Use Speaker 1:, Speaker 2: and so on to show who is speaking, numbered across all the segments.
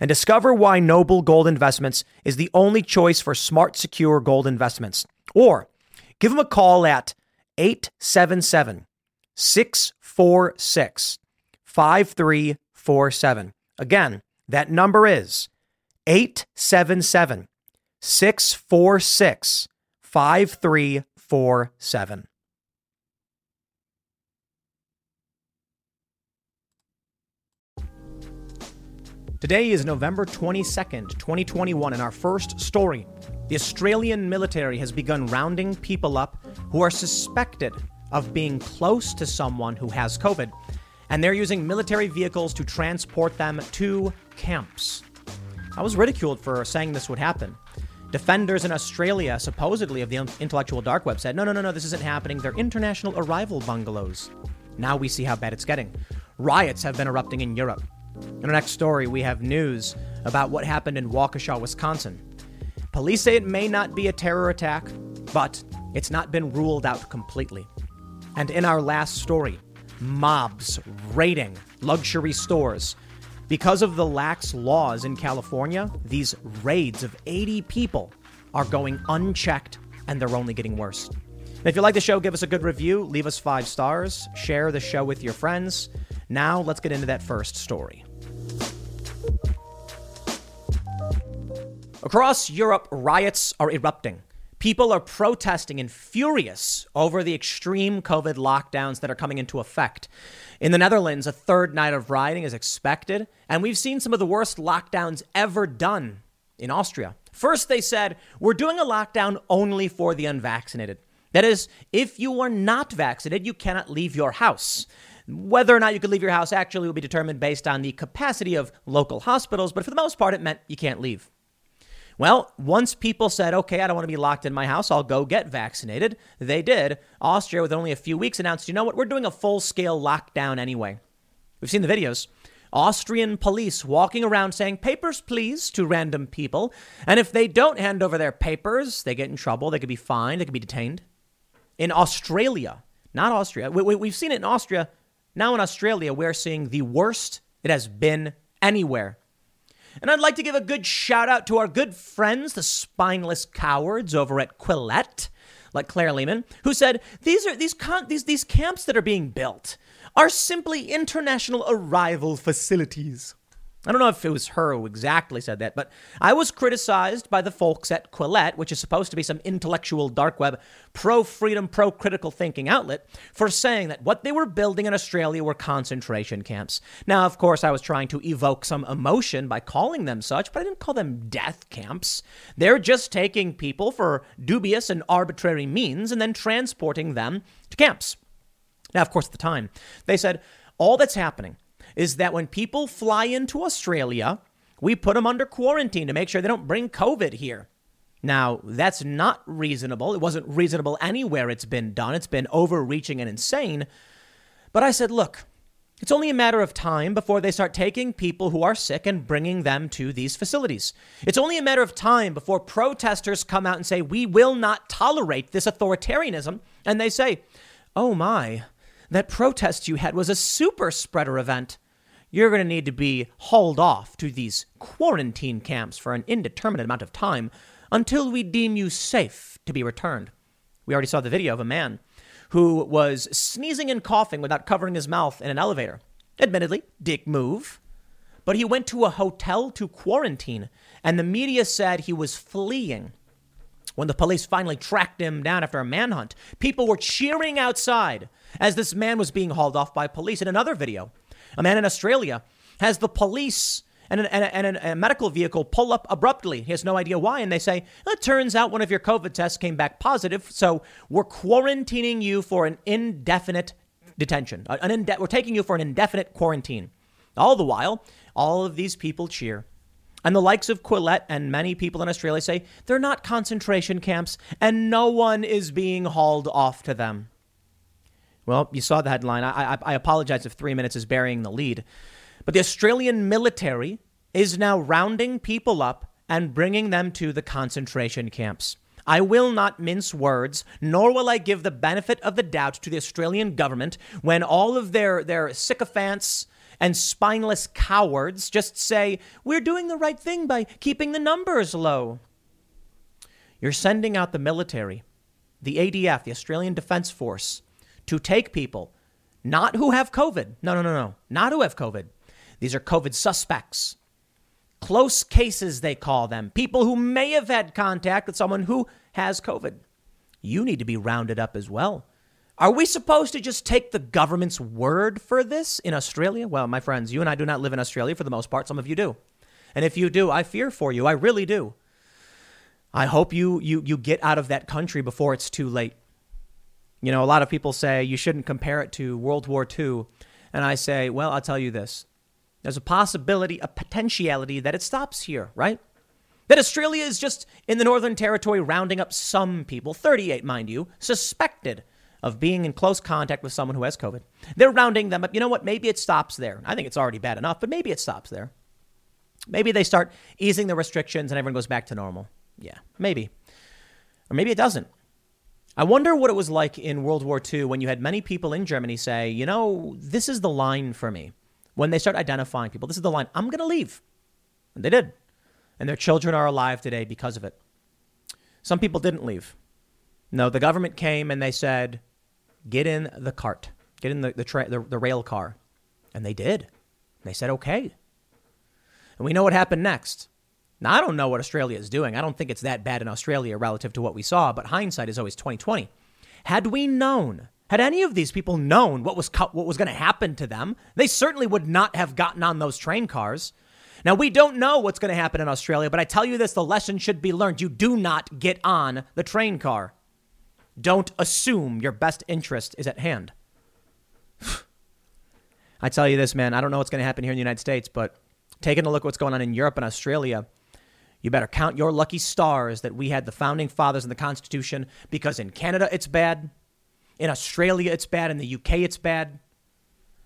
Speaker 1: and discover why Noble Gold Investments is the only choice for smart, secure gold investments. Or give them a call at 877 646 5347. Again, that number is 877 646 5347. Today is November 22nd, 2021, and our first story. The Australian military has begun rounding people up who are suspected of being close to someone who has COVID, and they're using military vehicles to transport them to camps. I was ridiculed for saying this would happen. Defenders in Australia, supposedly of the intellectual dark web, said, no, no, no, no, this isn't happening. They're international arrival bungalows. Now we see how bad it's getting. Riots have been erupting in Europe. In our next story, we have news about what happened in Waukesha, Wisconsin. Police say it may not be a terror attack, but it's not been ruled out completely. And in our last story, mobs raiding luxury stores. Because of the lax laws in California, these raids of 80 people are going unchecked and they're only getting worse. If you like the show, give us a good review, leave us five stars, share the show with your friends. Now, let's get into that first story. Across Europe, riots are erupting. People are protesting and furious over the extreme COVID lockdowns that are coming into effect. In the Netherlands, a third night of rioting is expected, and we've seen some of the worst lockdowns ever done in Austria. First, they said, We're doing a lockdown only for the unvaccinated. That is, if you are not vaccinated, you cannot leave your house. Whether or not you could leave your house actually will be determined based on the capacity of local hospitals, but for the most part, it meant you can't leave. Well, once people said, okay, I don't want to be locked in my house, I'll go get vaccinated, they did. Austria, with only a few weeks, announced, you know what, we're doing a full scale lockdown anyway. We've seen the videos. Austrian police walking around saying, papers, please, to random people. And if they don't hand over their papers, they get in trouble. They could be fined, they could be detained. In Australia, not Austria, we, we, have seen it in Austria now in Australia, we're seeing the worst it has been anywhere. And I'd like to give a good shout out to our good friends, the spineless cowards over at Quillette, like Claire Lehmann, who said these are these con- these these camps that are being built are simply international arrival facilities. I don't know if it was her who exactly said that, but I was criticized by the folks at Quillette, which is supposed to be some intellectual dark web, pro freedom, pro critical thinking outlet, for saying that what they were building in Australia were concentration camps. Now, of course, I was trying to evoke some emotion by calling them such, but I didn't call them death camps. They're just taking people for dubious and arbitrary means and then transporting them to camps. Now, of course, at the time, they said, all that's happening is that when people fly into Australia, we put them under quarantine to make sure they don't bring COVID here. Now, that's not reasonable. It wasn't reasonable anywhere it's been done. It's been overreaching and insane. But I said, look, it's only a matter of time before they start taking people who are sick and bringing them to these facilities. It's only a matter of time before protesters come out and say, we will not tolerate this authoritarianism. And they say, oh my, that protest you had was a super spreader event you're going to need to be hauled off to these quarantine camps for an indeterminate amount of time until we deem you safe to be returned. We already saw the video of a man who was sneezing and coughing without covering his mouth in an elevator. Admittedly, dick move. But he went to a hotel to quarantine, and the media said he was fleeing. When the police finally tracked him down after a manhunt, people were cheering outside as this man was being hauled off by police. In another video, a man in Australia has the police and, an, and, and a medical vehicle pull up abruptly. He has no idea why. And they say, it turns out one of your COVID tests came back positive. So we're quarantining you for an indefinite detention. Uh, an inde- we're taking you for an indefinite quarantine. All the while, all of these people cheer. And the likes of Quillette and many people in Australia say they're not concentration camps and no one is being hauled off to them. Well, you saw the headline. I, I, I apologize if three minutes is burying the lead. But the Australian military is now rounding people up and bringing them to the concentration camps. I will not mince words, nor will I give the benefit of the doubt to the Australian government when all of their, their sycophants and spineless cowards just say, we're doing the right thing by keeping the numbers low. You're sending out the military, the ADF, the Australian Defence Force, to take people, not who have COVID. No, no, no, no. Not who have COVID. These are COVID suspects. Close cases, they call them. People who may have had contact with someone who has COVID. You need to be rounded up as well. Are we supposed to just take the government's word for this in Australia? Well, my friends, you and I do not live in Australia for the most part. Some of you do. And if you do, I fear for you. I really do. I hope you, you, you get out of that country before it's too late. You know, a lot of people say you shouldn't compare it to World War II. And I say, well, I'll tell you this there's a possibility, a potentiality that it stops here, right? That Australia is just in the Northern Territory rounding up some people, 38, mind you, suspected of being in close contact with someone who has COVID. They're rounding them up. You know what? Maybe it stops there. I think it's already bad enough, but maybe it stops there. Maybe they start easing the restrictions and everyone goes back to normal. Yeah, maybe. Or maybe it doesn't. I wonder what it was like in World War II when you had many people in Germany say, you know, this is the line for me. When they start identifying people, this is the line, I'm going to leave. And they did. And their children are alive today because of it. Some people didn't leave. No, the government came and they said, get in the cart, get in the, the, tra- the, the rail car. And they did. They said, okay. And we know what happened next. Now, I don't know what Australia is doing. I don't think it's that bad in Australia relative to what we saw, but hindsight is always 2020. Had we known, had any of these people known what was co- what was going to happen to them, they certainly would not have gotten on those train cars. Now, we don't know what's going to happen in Australia, but I tell you this the lesson should be learned. You do not get on the train car. Don't assume your best interest is at hand. I tell you this, man, I don't know what's going to happen here in the United States, but taking a look at what's going on in Europe and Australia, you better count your lucky stars that we had the founding fathers and the Constitution because in Canada it's bad, in Australia it's bad, in the UK it's bad.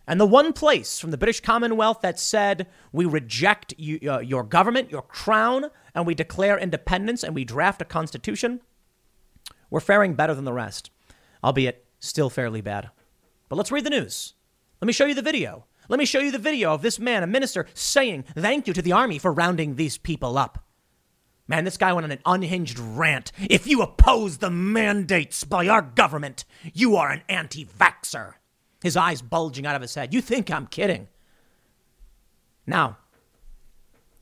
Speaker 1: And the one place from the British Commonwealth that said we reject you, uh, your government, your crown, and we declare independence and we draft a constitution we're faring better than the rest, albeit still fairly bad. But let's read the news. Let me show you the video. Let me show you the video of this man, a minister, saying thank you to the army for rounding these people up. Man, this guy went on an unhinged rant. If you oppose the mandates by our government, you are an anti vaxxer. His eyes bulging out of his head. You think I'm kidding? Now,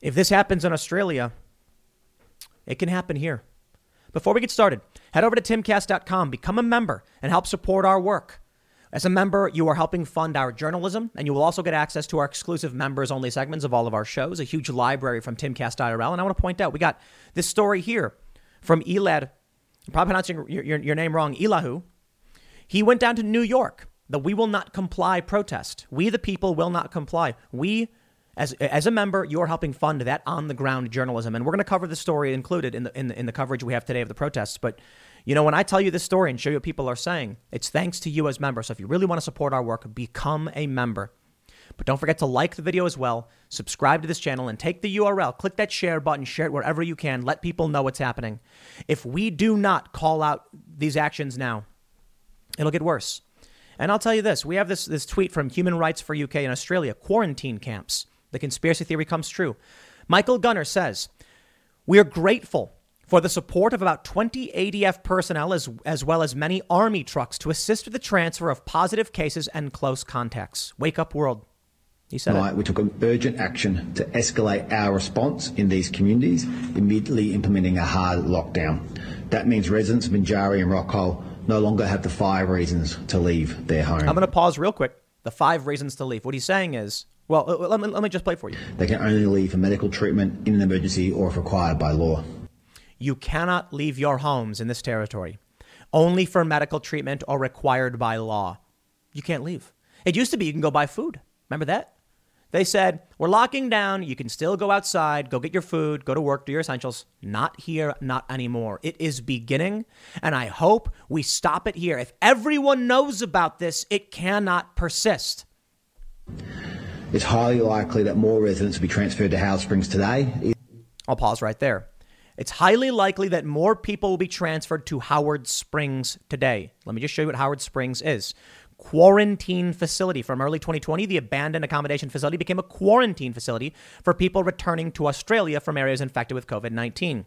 Speaker 1: if this happens in Australia, it can happen here. Before we get started, head over to timcast.com, become a member, and help support our work. As a member, you are helping fund our journalism, and you will also get access to our exclusive members only segments of all of our shows, a huge library from Timcast IRL. And I want to point out, we got this story here from Elad, I'm probably pronouncing your, your, your name wrong, Elahu. He went down to New York, the We Will Not Comply protest. We, the people, will not comply. We as, as a member, you're helping fund that on the ground journalism. And we're going to cover the story included in the, in the, in the coverage we have today of the protests. But, you know, when I tell you this story and show you what people are saying, it's thanks to you as members. So if you really want to support our work, become a member. But don't forget to like the video as well, subscribe to this channel, and take the URL. Click that share button, share it wherever you can. Let people know what's happening. If we do not call out these actions now, it'll get worse. And I'll tell you this we have this, this tweet from Human Rights for UK in Australia quarantine camps. The conspiracy theory comes true. Michael Gunner says, We are grateful for the support of about 20 ADF personnel as, as well as many Army trucks to assist with the transfer of positive cases and close contacts. Wake up, world. He said
Speaker 2: right, we took urgent action to escalate our response in these communities, immediately implementing a hard lockdown. That means residents of Binjari and Rockhole no longer have the five reasons to leave their home.
Speaker 1: I'm going to pause real quick. The five reasons to leave. What he's saying is, well, let me, let me just play for you.
Speaker 2: They can only leave for medical treatment in an emergency or if required by law.
Speaker 1: You cannot leave your homes in this territory only for medical treatment or required by law. You can't leave. It used to be you can go buy food. Remember that? They said, We're locking down. You can still go outside, go get your food, go to work, do your essentials. Not here, not anymore. It is beginning, and I hope we stop it here. If everyone knows about this, it cannot persist.
Speaker 2: It's highly likely that more residents will be transferred to Howard Springs today.
Speaker 1: I'll pause right there. It's highly likely that more people will be transferred to Howard Springs today. Let me just show you what Howard Springs is quarantine facility. From early 2020, the abandoned accommodation facility became a quarantine facility for people returning to Australia from areas infected with COVID 19.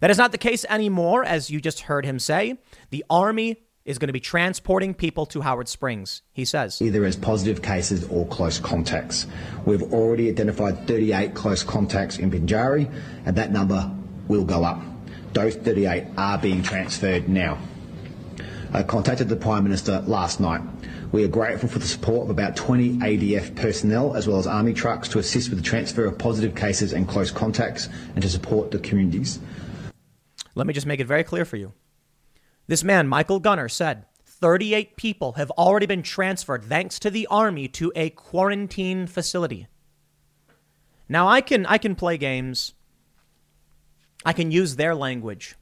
Speaker 1: That is not the case anymore, as you just heard him say. The Army is going to be transporting people to Howard Springs, he says.
Speaker 2: Either as positive cases or close contacts. We've already identified 38 close contacts in Binjari, and that number will go up. Those 38 are being transferred now. I contacted the Prime Minister last night. We are grateful for the support of about 20 ADF personnel as well as Army trucks to assist with the transfer of positive cases and close contacts and to support the communities.
Speaker 1: Let me just make it very clear for you. This man, Michael Gunner, said 38 people have already been transferred thanks to the Army to a quarantine facility. Now I can I can play games. I can use their language.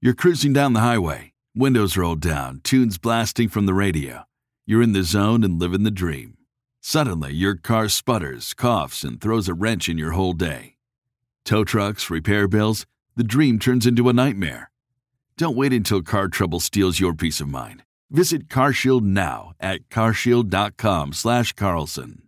Speaker 3: You're cruising down the highway, windows rolled down, tunes blasting from the radio. You're in the zone and living the dream. Suddenly, your car sputters, coughs, and throws a wrench in your whole day. Tow trucks, repair bills, the dream turns into a nightmare. Don't wait until car trouble steals your peace of mind. Visit CarShield now at carshield.com/carlson.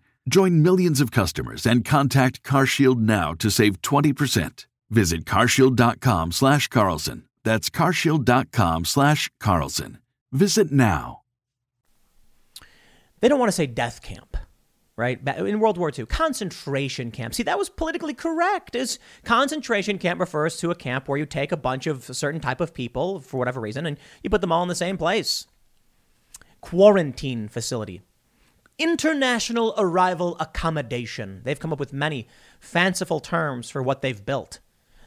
Speaker 3: Join millions of customers and contact CarShield now to save 20%. Visit carshield.com slash Carlson. That's carshield.com slash Carlson. Visit now.
Speaker 1: They don't want to say death camp right? In World War II, concentration camp. See, that was politically correct. Is concentration camp refers to a camp where you take a bunch of a certain type of people for whatever reason and you put them all in the same place. Quarantine facility. International arrival accommodation. They've come up with many fanciful terms for what they've built.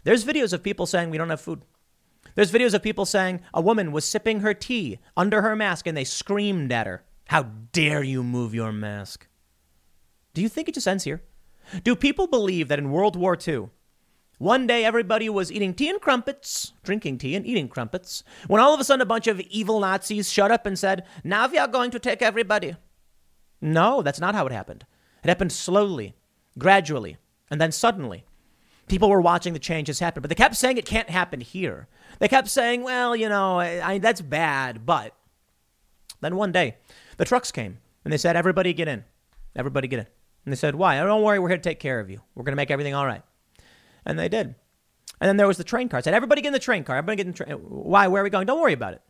Speaker 1: There's videos of people saying we don't have food. There's videos of people saying a woman was sipping her tea under her mask and they screamed at her. How dare you move your mask? Do you think it just ends here? Do people believe that in World War II, one day everybody was eating tea and crumpets, drinking tea and eating crumpets, when all of a sudden a bunch of evil Nazis shut up and said, Now we are going to take everybody? No, that's not how it happened. It happened slowly, gradually, and then suddenly. People were watching the changes happen, but they kept saying it can't happen here. They kept saying, well, you know, I, I, that's bad, but. Then one day, the trucks came and they said, everybody get in. Everybody get in. And they said, Why? Don't worry, we're here to take care of you. We're going to make everything all right. And they did. And then there was the train car. I said, Everybody get in the train car. Everybody get in the train. Why? Where are we going? Don't worry about it.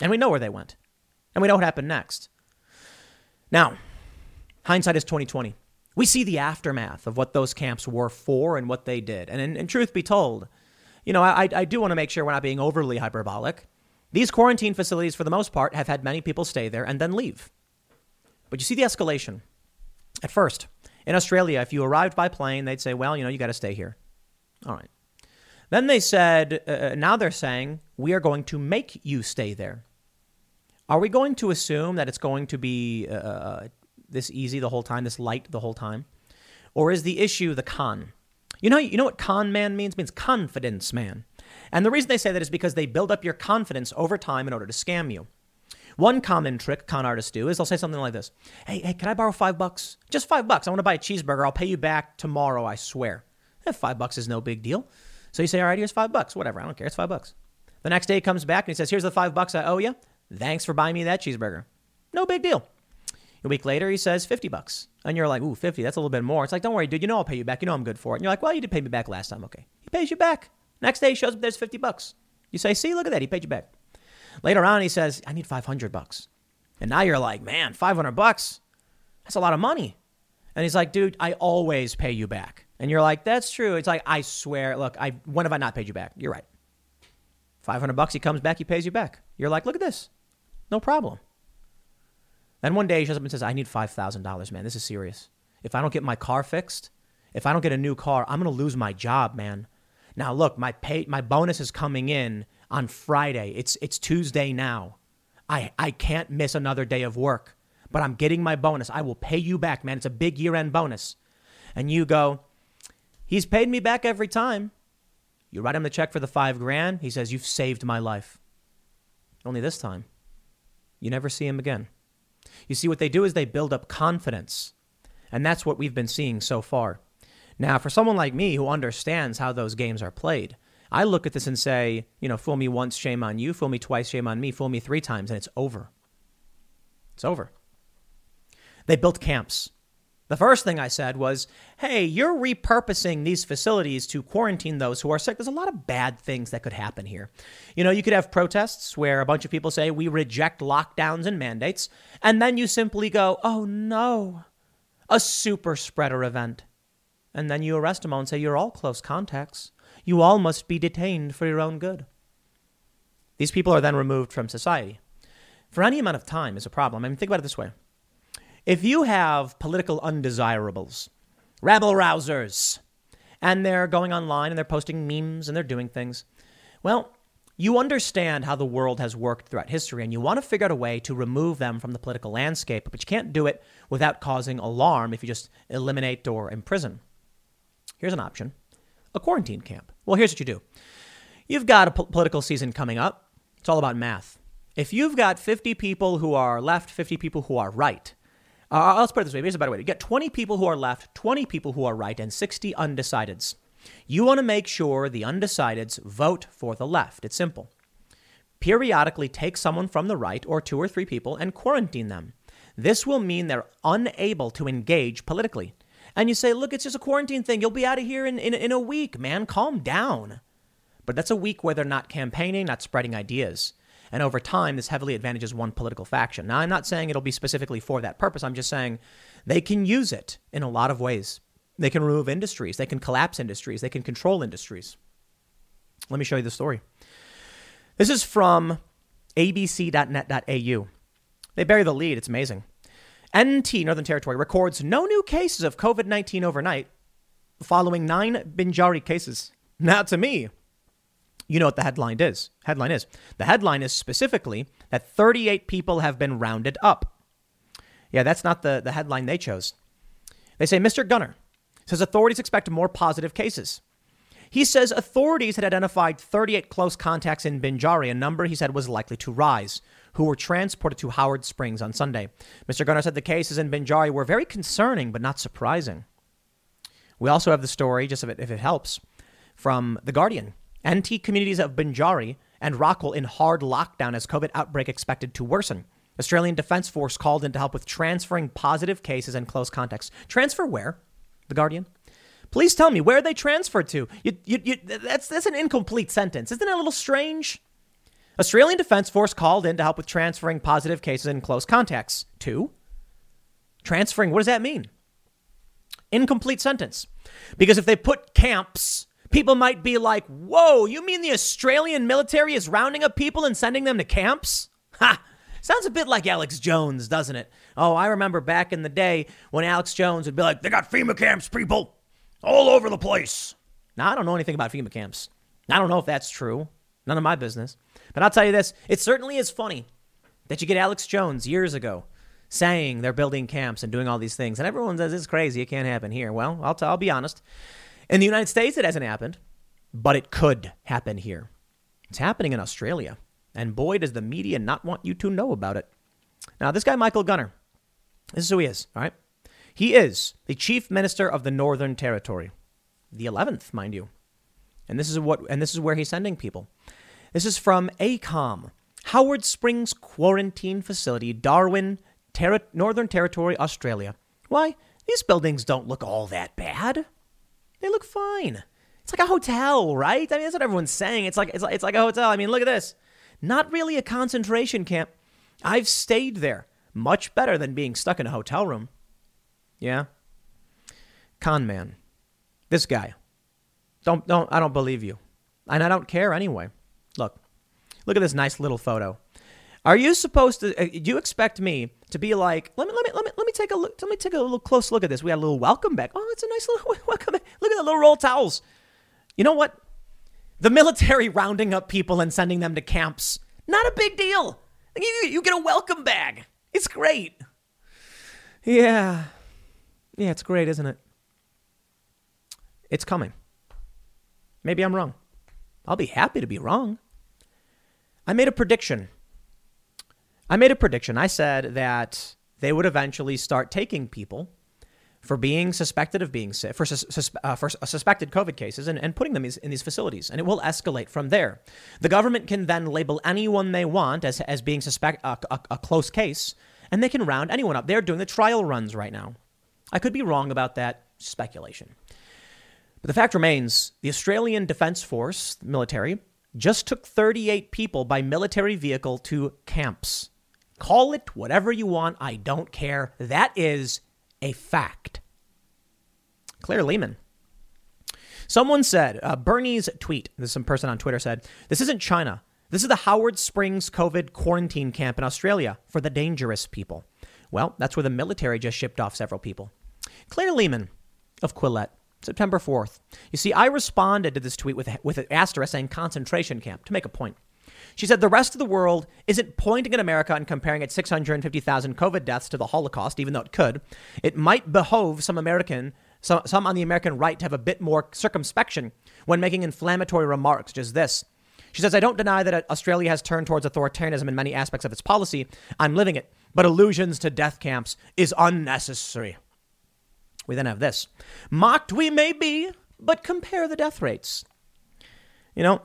Speaker 1: And we know where they went. And we know what happened next. Now, hindsight is 2020. We see the aftermath of what those camps were for and what they did. And in, in truth be told, you know, I, I do want to make sure we're not being overly hyperbolic. These quarantine facilities, for the most part, have had many people stay there and then leave. But you see the escalation. At first, in Australia, if you arrived by plane, they'd say, well, you know, you got to stay here. All right. Then they said, uh, uh, now they're saying, we are going to make you stay there. Are we going to assume that it's going to be uh, uh, this easy the whole time, this light the whole time? Or is the issue the con? You know, you know what con man means? It means confidence man. And the reason they say that is because they build up your confidence over time in order to scam you. One common trick con artists do is they'll say something like this Hey, hey, can I borrow five bucks? Just five bucks. I want to buy a cheeseburger. I'll pay you back tomorrow, I swear. Eh, five bucks is no big deal. So you say, All right, here's five bucks. Whatever. I don't care. It's five bucks. The next day he comes back and he says, Here's the five bucks I owe you. Thanks for buying me that cheeseburger. No big deal. A week later, he says 50 bucks. And you're like, ooh, 50, that's a little bit more. It's like, don't worry, dude, you know I'll pay you back. You know I'm good for it. And you're like, well, you did pay me back last time. Okay. He pays you back. Next day, he shows up, there's 50 bucks. You say, see, look at that. He paid you back. Later on, he says, I need 500 bucks. And now you're like, man, 500 bucks? That's a lot of money. And he's like, dude, I always pay you back. And you're like, that's true. It's like, I swear, look, I when have I not paid you back? You're right. 500 bucks, he comes back, he pays you back. You're like, look at this. No problem. Then one day he shows up and says, I need $5,000, man. This is serious. If I don't get my car fixed, if I don't get a new car, I'm going to lose my job, man. Now, look, my pay, my bonus is coming in on Friday. It's, it's Tuesday now. I, I can't miss another day of work, but I'm getting my bonus. I will pay you back, man. It's a big year end bonus. And you go, he's paid me back every time. You write him the check for the five grand. He says, You've saved my life. Only this time, you never see him again. You see, what they do is they build up confidence. And that's what we've been seeing so far. Now, for someone like me who understands how those games are played, I look at this and say, you know, fool me once, shame on you. Fool me twice, shame on me. Fool me three times, and it's over. It's over. They built camps. The first thing I said was, hey, you're repurposing these facilities to quarantine those who are sick. There's a lot of bad things that could happen here. You know, you could have protests where a bunch of people say, we reject lockdowns and mandates. And then you simply go, oh no, a super spreader event. And then you arrest them all and say, you're all close contacts. You all must be detained for your own good. These people are then removed from society. For any amount of time is a problem. I mean, think about it this way if you have political undesirables, rabble rousers, and they're going online and they're posting memes and they're doing things, well, you understand how the world has worked throughout history and you want to figure out a way to remove them from the political landscape, but you can't do it without causing alarm if you just eliminate or imprison. Here's an option a quarantine camp. Well, here's what you do you've got a po- political season coming up, it's all about math. If you've got 50 people who are left, 50 people who are right, uh, let's put it this way. Here's a better way. You get 20 people who are left, 20 people who are right, and 60 undecideds. You want to make sure the undecideds vote for the left. It's simple. Periodically take someone from the right or two or three people and quarantine them. This will mean they're unable to engage politically. And you say, look, it's just a quarantine thing. You'll be out of here in, in, in a week, man. Calm down. But that's a week where they're not campaigning, not spreading ideas. And over time, this heavily advantages one political faction. Now, I'm not saying it'll be specifically for that purpose. I'm just saying they can use it in a lot of ways. They can remove industries, they can collapse industries, they can control industries. Let me show you the story. This is from abc.net.au. They bury the lead. It's amazing. NT, Northern Territory, records no new cases of COVID 19 overnight following nine Binjari cases. Now, to me, you know what the headline is. Headline is. The headline is specifically that 38 people have been rounded up. Yeah, that's not the, the headline they chose. They say Mr. Gunner says authorities expect more positive cases. He says authorities had identified 38 close contacts in Binjari, a number he said was likely to rise, who were transported to Howard Springs on Sunday. Mr. Gunner said the cases in Binjari were very concerning but not surprising. We also have the story, just if it, if it helps, from The Guardian. NT communities of Binjari and Rockhole in hard lockdown as COVID outbreak expected to worsen. Australian Defence Force called in to help with transferring positive cases and close contacts. Transfer where? The Guardian. Please tell me where they transferred to. You, you, you, that's, that's an incomplete sentence. Isn't it a little strange? Australian Defence Force called in to help with transferring positive cases and close contacts. To? Transferring, what does that mean? Incomplete sentence. Because if they put camps people might be like, whoa, you mean the Australian military is rounding up people and sending them to camps? Ha! Sounds a bit like Alex Jones, doesn't it? Oh, I remember back in the day when Alex Jones would be like, they got FEMA camps, people, all over the place. Now, I don't know anything about FEMA camps. I don't know if that's true. None of my business. But I'll tell you this it certainly is funny that you get Alex Jones years ago saying they're building camps and doing all these things. And everyone says it's crazy. It can't happen here. Well, I'll, t- I'll be honest. In the United States, it hasn't happened, but it could happen here. It's happening in Australia. And boy, does the media not want you to know about it. Now, this guy, Michael Gunner, this is who he is, all right? He is the Chief Minister of the Northern Territory, the 11th, mind you. And this is what and this is where he's sending people. This is from ACOM. Howard Springs Quarantine Facility, Darwin, Ter- Northern Territory, Australia. Why? These buildings don't look all that bad. They look fine. It's like a hotel, right? I mean, that's what everyone's saying. It's like it's like, it's like a hotel. I mean, look at this. Not really a concentration camp. I've stayed there. Much better than being stuck in a hotel room. Yeah. Con man. This guy. Don't don't I don't believe you. And I don't care anyway. Look. Look at this nice little photo. Are you supposed to uh, do you expect me to be like, let me let me let me let me take a look let me take a little close look at this. We got a little welcome back. Oh, it's a nice little welcome back. Look at the little roll towels. You know what? The military rounding up people and sending them to camps. Not a big deal. You, you get a welcome bag. It's great. Yeah. Yeah, it's great, isn't it? It's coming. Maybe I'm wrong. I'll be happy to be wrong. I made a prediction. I made a prediction. I said that they would eventually start taking people for being suspected of being sick, for, sus- uh, for suspected COVID cases, and, and putting them in these facilities. And it will escalate from there. The government can then label anyone they want as, as being suspect, a, a close case, and they can round anyone up. They're doing the trial runs right now. I could be wrong about that speculation. But the fact remains the Australian Defence Force, military, just took 38 people by military vehicle to camps. Call it whatever you want. I don't care. That is a fact. Claire Lehmann. Someone said, uh, Bernie's tweet, this some person on Twitter said, this isn't China. This is the Howard Springs COVID quarantine camp in Australia for the dangerous people. Well, that's where the military just shipped off several people. Claire Lehmann of Quillette, September 4th. You see, I responded to this tweet with, with an asterisk saying concentration camp to make a point. She said the rest of the world isn't pointing at America and comparing its 650,000 COVID deaths to the Holocaust, even though it could. It might behove some American, some, some on the American right to have a bit more circumspection when making inflammatory remarks, just this. She says, I don't deny that Australia has turned towards authoritarianism in many aspects of its policy. I'm living it. But allusions to death camps is unnecessary. We then have this. Mocked we may be, but compare the death rates. You know,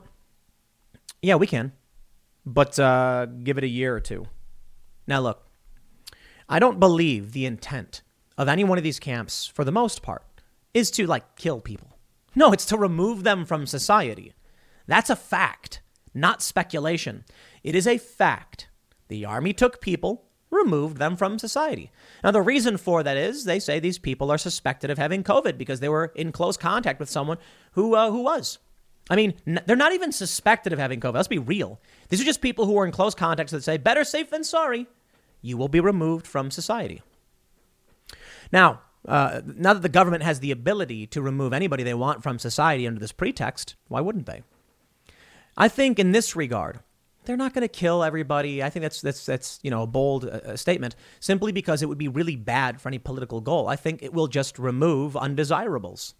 Speaker 1: yeah, we can but uh, give it a year or two. Now, look, I don't believe the intent of any one of these camps, for the most part, is to like kill people. No, it's to remove them from society. That's a fact, not speculation. It is a fact. The army took people, removed them from society. Now, the reason for that is they say these people are suspected of having COVID because they were in close contact with someone who, uh, who was. I mean, n- they're not even suspected of having COVID. Let's be real. These are just people who are in close contact that say, better safe than sorry. You will be removed from society. Now, uh, now that the government has the ability to remove anybody they want from society under this pretext, why wouldn't they? I think in this regard, they're not going to kill everybody. I think that's that's that's you know a bold uh, statement simply because it would be really bad for any political goal. I think it will just remove undesirables.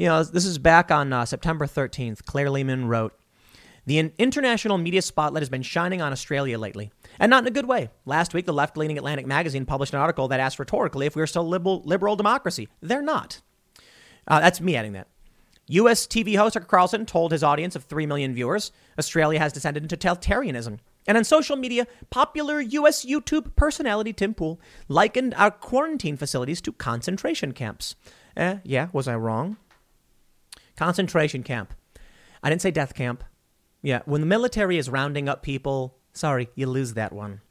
Speaker 1: You know, this is back on uh, September 13th. Claire Lehmann wrote, the international media spotlight has been shining on Australia lately, and not in a good way. Last week, the left leaning Atlantic magazine published an article that asked rhetorically if we are still liberal, liberal democracy. They're not. Uh, that's me adding that. U.S. TV host Tucker Carlson told his audience of 3 million viewers Australia has descended into totalitarianism. And on social media, popular U.S. YouTube personality Tim Pool likened our quarantine facilities to concentration camps. Eh, yeah, was I wrong? Concentration camp. I didn't say death camp. Yeah, when the military is rounding up people, sorry, you lose that one.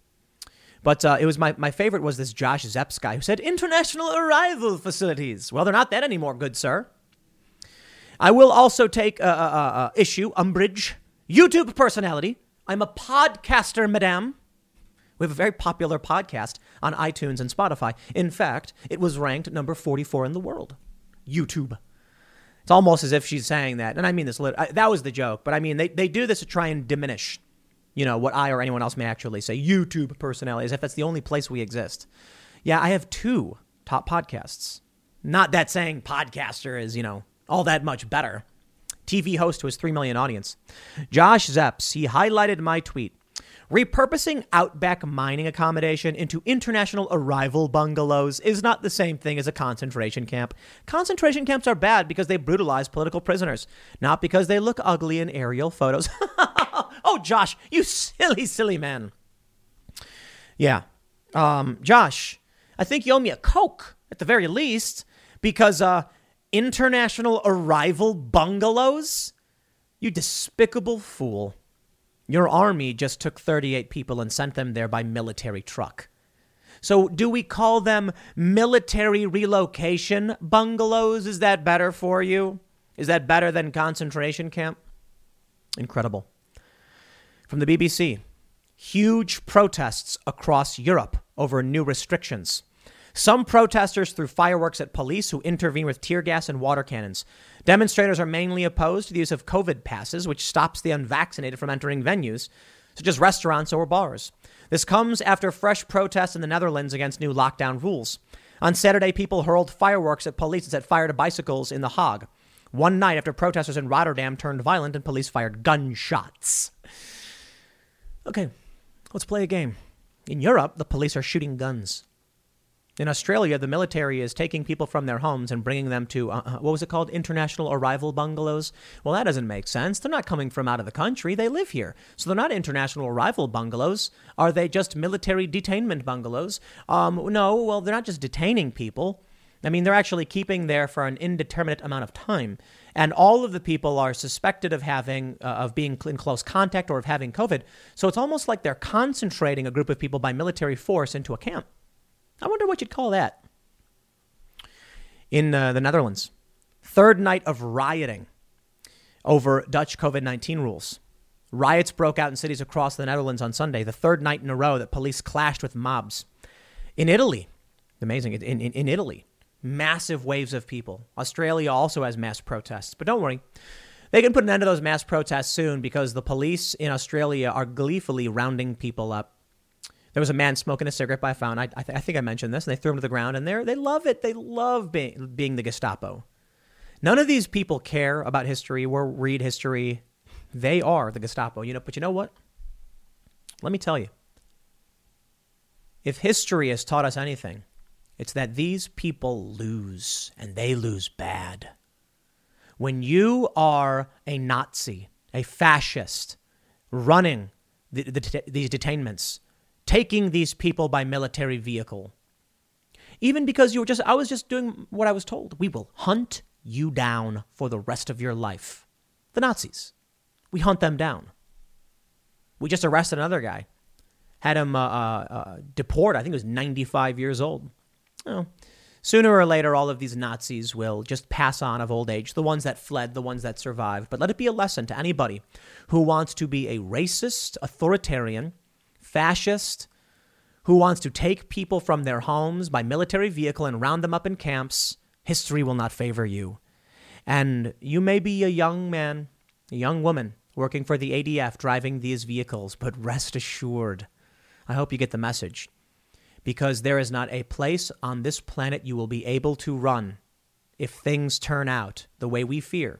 Speaker 1: But uh, it was my, my favorite was this Josh Zepps guy who said international arrival facilities. Well, they're not that anymore, good sir. I will also take uh, uh, uh, uh issue, umbrage, YouTube personality. I'm a podcaster, madame. We have a very popular podcast on iTunes and Spotify. In fact, it was ranked number 44 in the world. YouTube. It's almost as if she's saying that. And I mean this, lit- I, that was the joke, but I mean, they, they do this to try and diminish, you know, what I or anyone else may actually say. YouTube personality, as if that's the only place we exist. Yeah, I have two top podcasts. Not that saying podcaster is, you know, all that much better. TV host to his 3 million audience. Josh Zepps, he highlighted my tweet Repurposing outback mining accommodation into international arrival bungalows is not the same thing as a concentration camp. Concentration camps are bad because they brutalize political prisoners, not because they look ugly in aerial photos. Oh, Josh, you silly, silly man. Yeah. Um, Josh, I think you owe me a Coke at the very least because uh, international arrival bungalows? You despicable fool. Your army just took 38 people and sent them there by military truck. So, do we call them military relocation bungalows? Is that better for you? Is that better than concentration camp? Incredible. From the BBC huge protests across Europe over new restrictions. Some protesters threw fireworks at police who intervened with tear gas and water cannons. Demonstrators are mainly opposed to the use of COVID passes, which stops the unvaccinated from entering venues, such as restaurants or bars. This comes after fresh protests in the Netherlands against new lockdown rules. On Saturday, people hurled fireworks at police and set fire to bicycles in The Hague. One night after protesters in Rotterdam turned violent and police fired gunshots. Okay, let's play a game. In Europe, the police are shooting guns. In Australia, the military is taking people from their homes and bringing them to, uh, uh, what was it called? International arrival bungalows? Well, that doesn't make sense. They're not coming from out of the country. They live here. So they're not international arrival bungalows. Are they just military detainment bungalows? Um, no, well, they're not just detaining people. I mean, they're actually keeping there for an indeterminate amount of time. And all of the people are suspected of having, uh, of being in close contact or of having COVID. So it's almost like they're concentrating a group of people by military force into a camp. I wonder what you'd call that. In uh, the Netherlands, third night of rioting over Dutch COVID 19 rules. Riots broke out in cities across the Netherlands on Sunday, the third night in a row that police clashed with mobs. In Italy, amazing, in, in, in Italy, massive waves of people. Australia also has mass protests, but don't worry. They can put an end to those mass protests soon because the police in Australia are gleefully rounding people up there was a man smoking a cigarette by a fountain. I, I, th- I think I mentioned this, and they threw him to the ground, and they they love it. They love being, being the Gestapo. None of these people care about history or read history. They are the Gestapo. You know, but you know what? Let me tell you. If history has taught us anything, it's that these people lose, and they lose bad. When you are a Nazi, a fascist, running the, the, these detainments, taking these people by military vehicle. Even because you were just, I was just doing what I was told. We will hunt you down for the rest of your life. The Nazis. We hunt them down. We just arrested another guy, had him uh, uh, uh, deport. I think he was 95 years old. Oh, sooner or later, all of these Nazis will just pass on of old age, the ones that fled, the ones that survived. But let it be a lesson to anybody who wants to be a racist, authoritarian, fascist who wants to take people from their homes by military vehicle and round them up in camps, history will not favor you. And you may be a young man, a young woman working for the ADF driving these vehicles, but rest assured, I hope you get the message. Because there is not a place on this planet you will be able to run if things turn out the way we fear.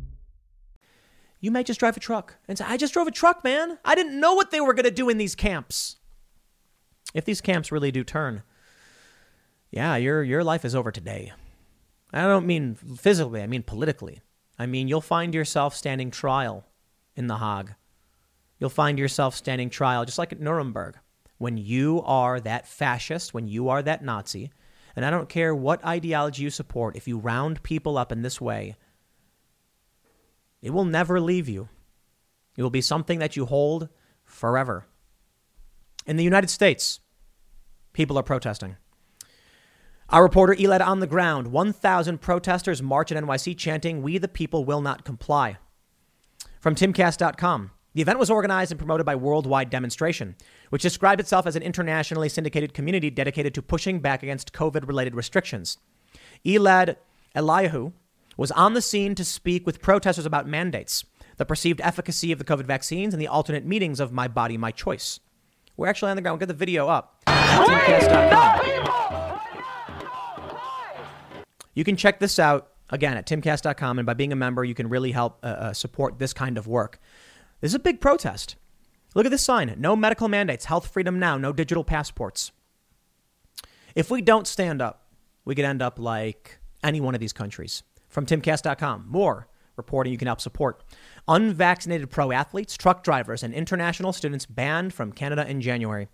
Speaker 1: You may just drive a truck and say, I just drove a truck, man. I didn't know what they were going to do in these camps. If these camps really do turn, yeah, your, your life is over today. I don't mean physically, I mean politically. I mean, you'll find yourself standing trial in The Hague. You'll find yourself standing trial, just like at Nuremberg, when you are that fascist, when you are that Nazi. And I don't care what ideology you support, if you round people up in this way, it will never leave you. It will be something that you hold forever. In the United States, people are protesting. Our reporter Elad on the ground 1,000 protesters march in NYC chanting, We the people will not comply. From timcast.com. The event was organized and promoted by Worldwide Demonstration, which described itself as an internationally syndicated community dedicated to pushing back against COVID related restrictions. Elad Eliyahu was on the scene to speak with protesters about mandates, the perceived efficacy of the COVID vaccines, and the alternate meanings of My Body, My Choice. We're actually on the ground. We'll get the video up. You can check this out again at timcast.com, and by being a member, you can really help uh, uh, support this kind of work. This is a big protest. Look at this sign no medical mandates, health freedom now, no digital passports. If we don't stand up, we could end up like any one of these countries. From timcast.com, more reporting you can help support. Unvaccinated pro athletes, truck drivers, and international students banned from Canada in January.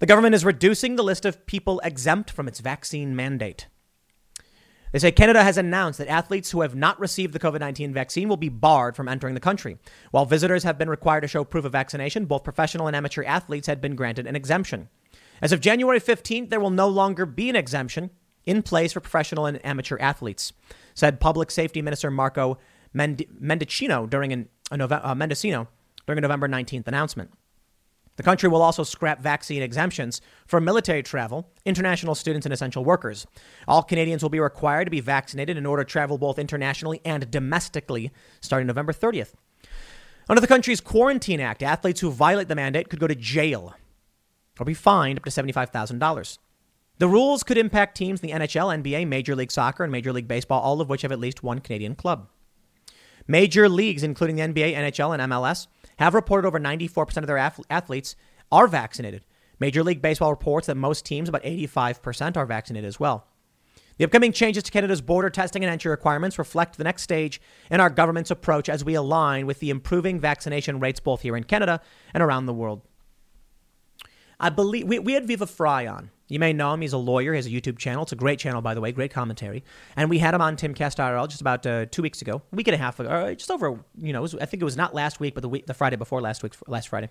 Speaker 1: The government is reducing the list of people exempt from its vaccine mandate. They say Canada has announced that athletes who have not received the COVID 19 vaccine will be barred from entering the country. While visitors have been required to show proof of vaccination, both professional and amateur athletes had been granted an exemption. As of January 15th, there will no longer be an exemption in place for professional and amateur athletes, said Public Safety Minister Marco Mendicino during an, a Nove- uh, during a November 19th announcement. The country will also scrap vaccine exemptions for military travel, international students, and essential workers. All Canadians will be required to be vaccinated in order to travel both internationally and domestically starting November 30th. Under the country's Quarantine Act, athletes who violate the mandate could go to jail or be fined up to $75,000. The rules could impact teams in the NHL, NBA, Major League Soccer, and Major League Baseball, all of which have at least one Canadian club. Major leagues, including the NBA, NHL, and MLS, have reported over 94% of their athletes are vaccinated. Major League Baseball reports that most teams, about 85%, are vaccinated as well. The upcoming changes to Canada's border testing and entry requirements reflect the next stage in our government's approach as we align with the improving vaccination rates both here in Canada and around the world. I believe we, we had Viva Frei on. You may know him. He's a lawyer. He has a YouTube channel. It's a great channel, by the way. Great commentary. And we had him on Timcast IRL just about uh, two weeks ago, a week and a half ago, uh, just over. You know, was, I think it was not last week, but the week, the Friday before last week, last Friday.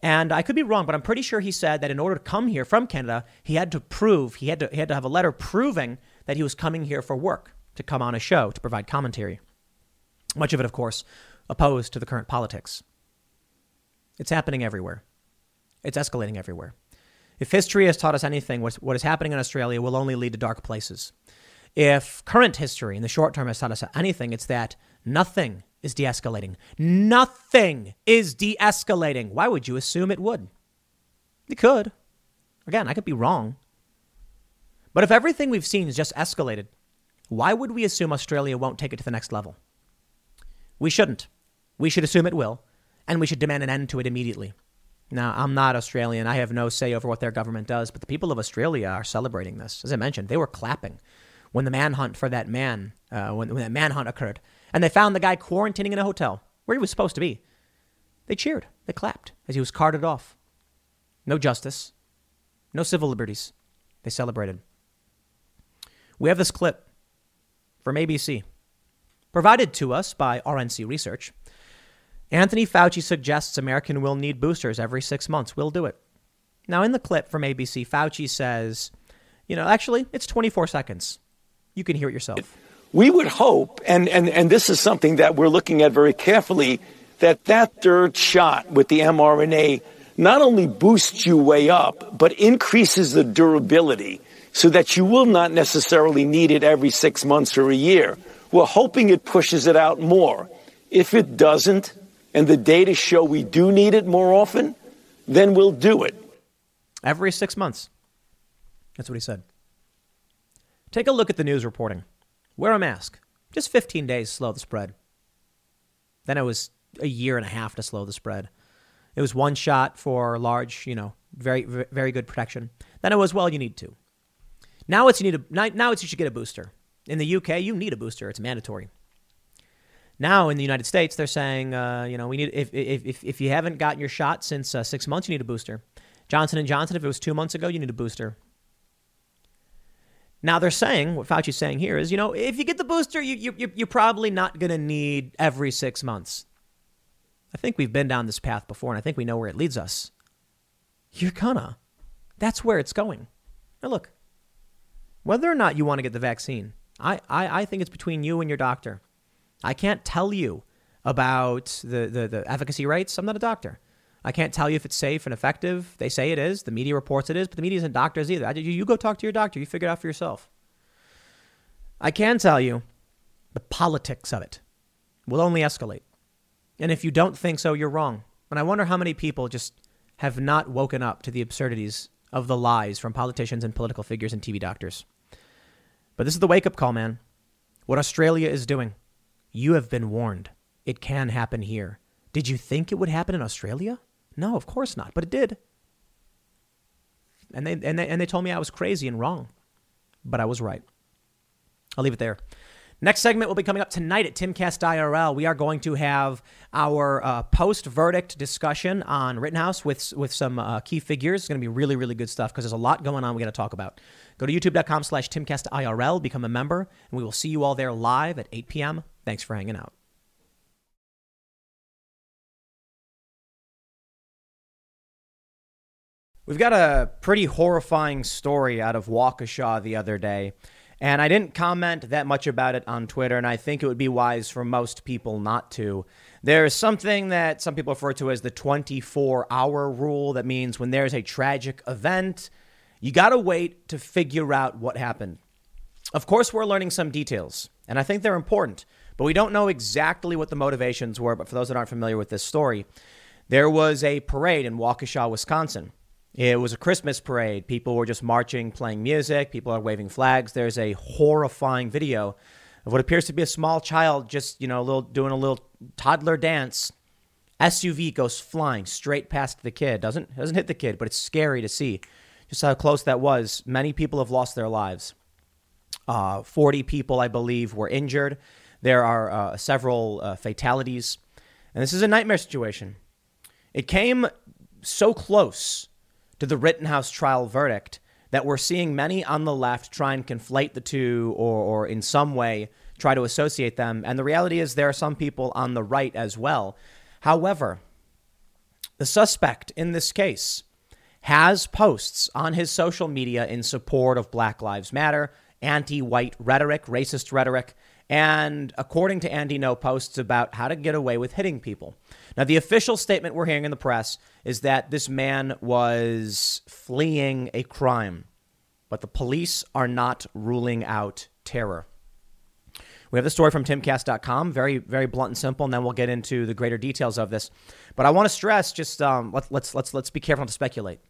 Speaker 1: And I could be wrong, but I'm pretty sure he said that in order to come here from Canada, he had to prove he had to he had to have a letter proving that he was coming here for work to come on a show to provide commentary. Much of it, of course, opposed to the current politics. It's happening everywhere. It's escalating everywhere. If history has taught us anything, what is happening in Australia will only lead to dark places. If current history in the short term has taught us anything, it's that nothing is de escalating. Nothing is de escalating. Why would you assume it would? It could. Again, I could be wrong. But if everything we've seen is just escalated, why would we assume Australia won't take it to the next level? We shouldn't. We should assume it will, and we should demand an end to it immediately. Now, I'm not Australian. I have no say over what their government does, but the people of Australia are celebrating this. As I mentioned, they were clapping when the manhunt for that man, uh, when, when that manhunt occurred, and they found the guy quarantining in a hotel where he was supposed to be. They cheered, they clapped as he was carted off. No justice, no civil liberties. They celebrated. We have this clip from ABC, provided to us by RNC Research. Anthony Fauci suggests American will need boosters every six months. We'll do it. Now, in the clip from ABC, Fauci says, you know, actually, it's 24 seconds. You can hear it yourself.
Speaker 4: We would hope, and, and, and this is something that we're looking at very carefully, that that third shot with the mRNA not only boosts you way up, but increases the durability so that you will not necessarily need it every six months or a year. We're hoping it pushes it out more. If it doesn't, and the data show we do need it more often, then we'll do it.
Speaker 1: Every six months. That's what he said. Take a look at the news reporting. Wear a mask. Just 15 days slow the spread. Then it was a year and a half to slow the spread. It was one shot for large, you know, very very good protection. Then it was well, you need two. Now it's you need a now it's you should get a booster. In the UK, you need a booster. It's mandatory. Now in the United States, they're saying, uh, you know, we need if, if, if, you haven't gotten your shot since uh, six months, you need a booster. Johnson and Johnson, if it was two months ago, you need a booster. Now they're saying what Fauci's saying here is, you know, if you get the booster, you, you you're probably not going to need every six months. I think we've been down this path before and I think we know where it leads us. You're gonna. That's where it's going. Now, look, whether or not you want to get the vaccine, I, I, I think it's between you and your doctor. I can't tell you about the, the, the efficacy rates. I'm not a doctor. I can't tell you if it's safe and effective. They say it is. The media reports it is, but the media isn't doctors either. I, you, go talk to your doctor. You figure it out for yourself. I can tell you the politics of it will only escalate. And if you don't think so, you're wrong. And I wonder how many people just have not woken up to the absurdities of the lies from politicians and political figures and TV doctors. But this is the wake up call, man. What Australia is doing. You have been warned. It can happen here. Did you think it would happen in Australia? No, of course not, but it did. And they, and they, and they told me I was crazy and wrong, but I was right. I'll leave it there. Next segment will be coming up tonight at Timcast IRL. We are going to have our uh, post verdict discussion on Rittenhouse with with some uh, key figures. It's going to be really really good stuff because there's a lot going on. We got to talk about. Go to youtube.com/slash Timcast IRL, become a member, and we will see you all there live at 8 p.m. Thanks for hanging out. We've got a pretty horrifying story out of Waukesha the other day, and I didn't comment that much about it on Twitter, and I think it would be wise for most people not to. There's something that some people refer to as the 24 hour rule that means when there's a tragic event, you got to wait to figure out what happened. Of course, we're learning some details, and I think they're important, but we don't know exactly what the motivations were. But for those that aren't familiar with this story, there was a parade in Waukesha, Wisconsin. It was a Christmas parade. People were just marching, playing music. People are waving flags. There's a horrifying video of what appears to be a small child just, you know, a little doing a little toddler dance. SUV goes flying straight past the kid. Doesn't doesn't hit the kid, but it's scary to see just how close that was. Many people have lost their lives. Uh, 40 people, I believe, were injured. There are uh, several uh, fatalities. And this is a nightmare situation. It came so close to the Rittenhouse trial verdict that we're seeing many on the left try and conflate the two or, or in some way try to associate them. And the reality is, there are some people on the right as well. However, the suspect in this case has posts on his social media in support of Black Lives Matter, anti white rhetoric, racist rhetoric, and according to Andy Ngo, posts about how to get away with hitting people. Now, the official statement we're hearing in the press is that this man was fleeing a crime, but the police are not ruling out terror. We have the story from timcast.com, very, very blunt and simple, and then we'll get into the greater details of this. But I want to stress just um, let, let's, let's, let's be careful not to speculate.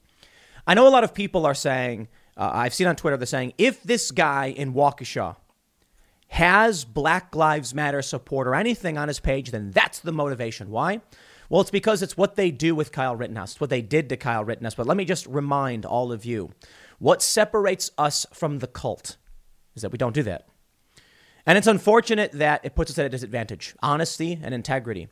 Speaker 1: I know a lot of people are saying, uh, I've seen on Twitter, they're saying, if this guy in Waukesha has Black Lives Matter support or anything on his page, then that's the motivation. Why? Well, it's because it's what they do with Kyle Rittenhouse. It's what they did to Kyle Rittenhouse. But let me just remind all of you what separates us from the cult is that we don't do that. And it's unfortunate that it puts us at a disadvantage honesty and integrity.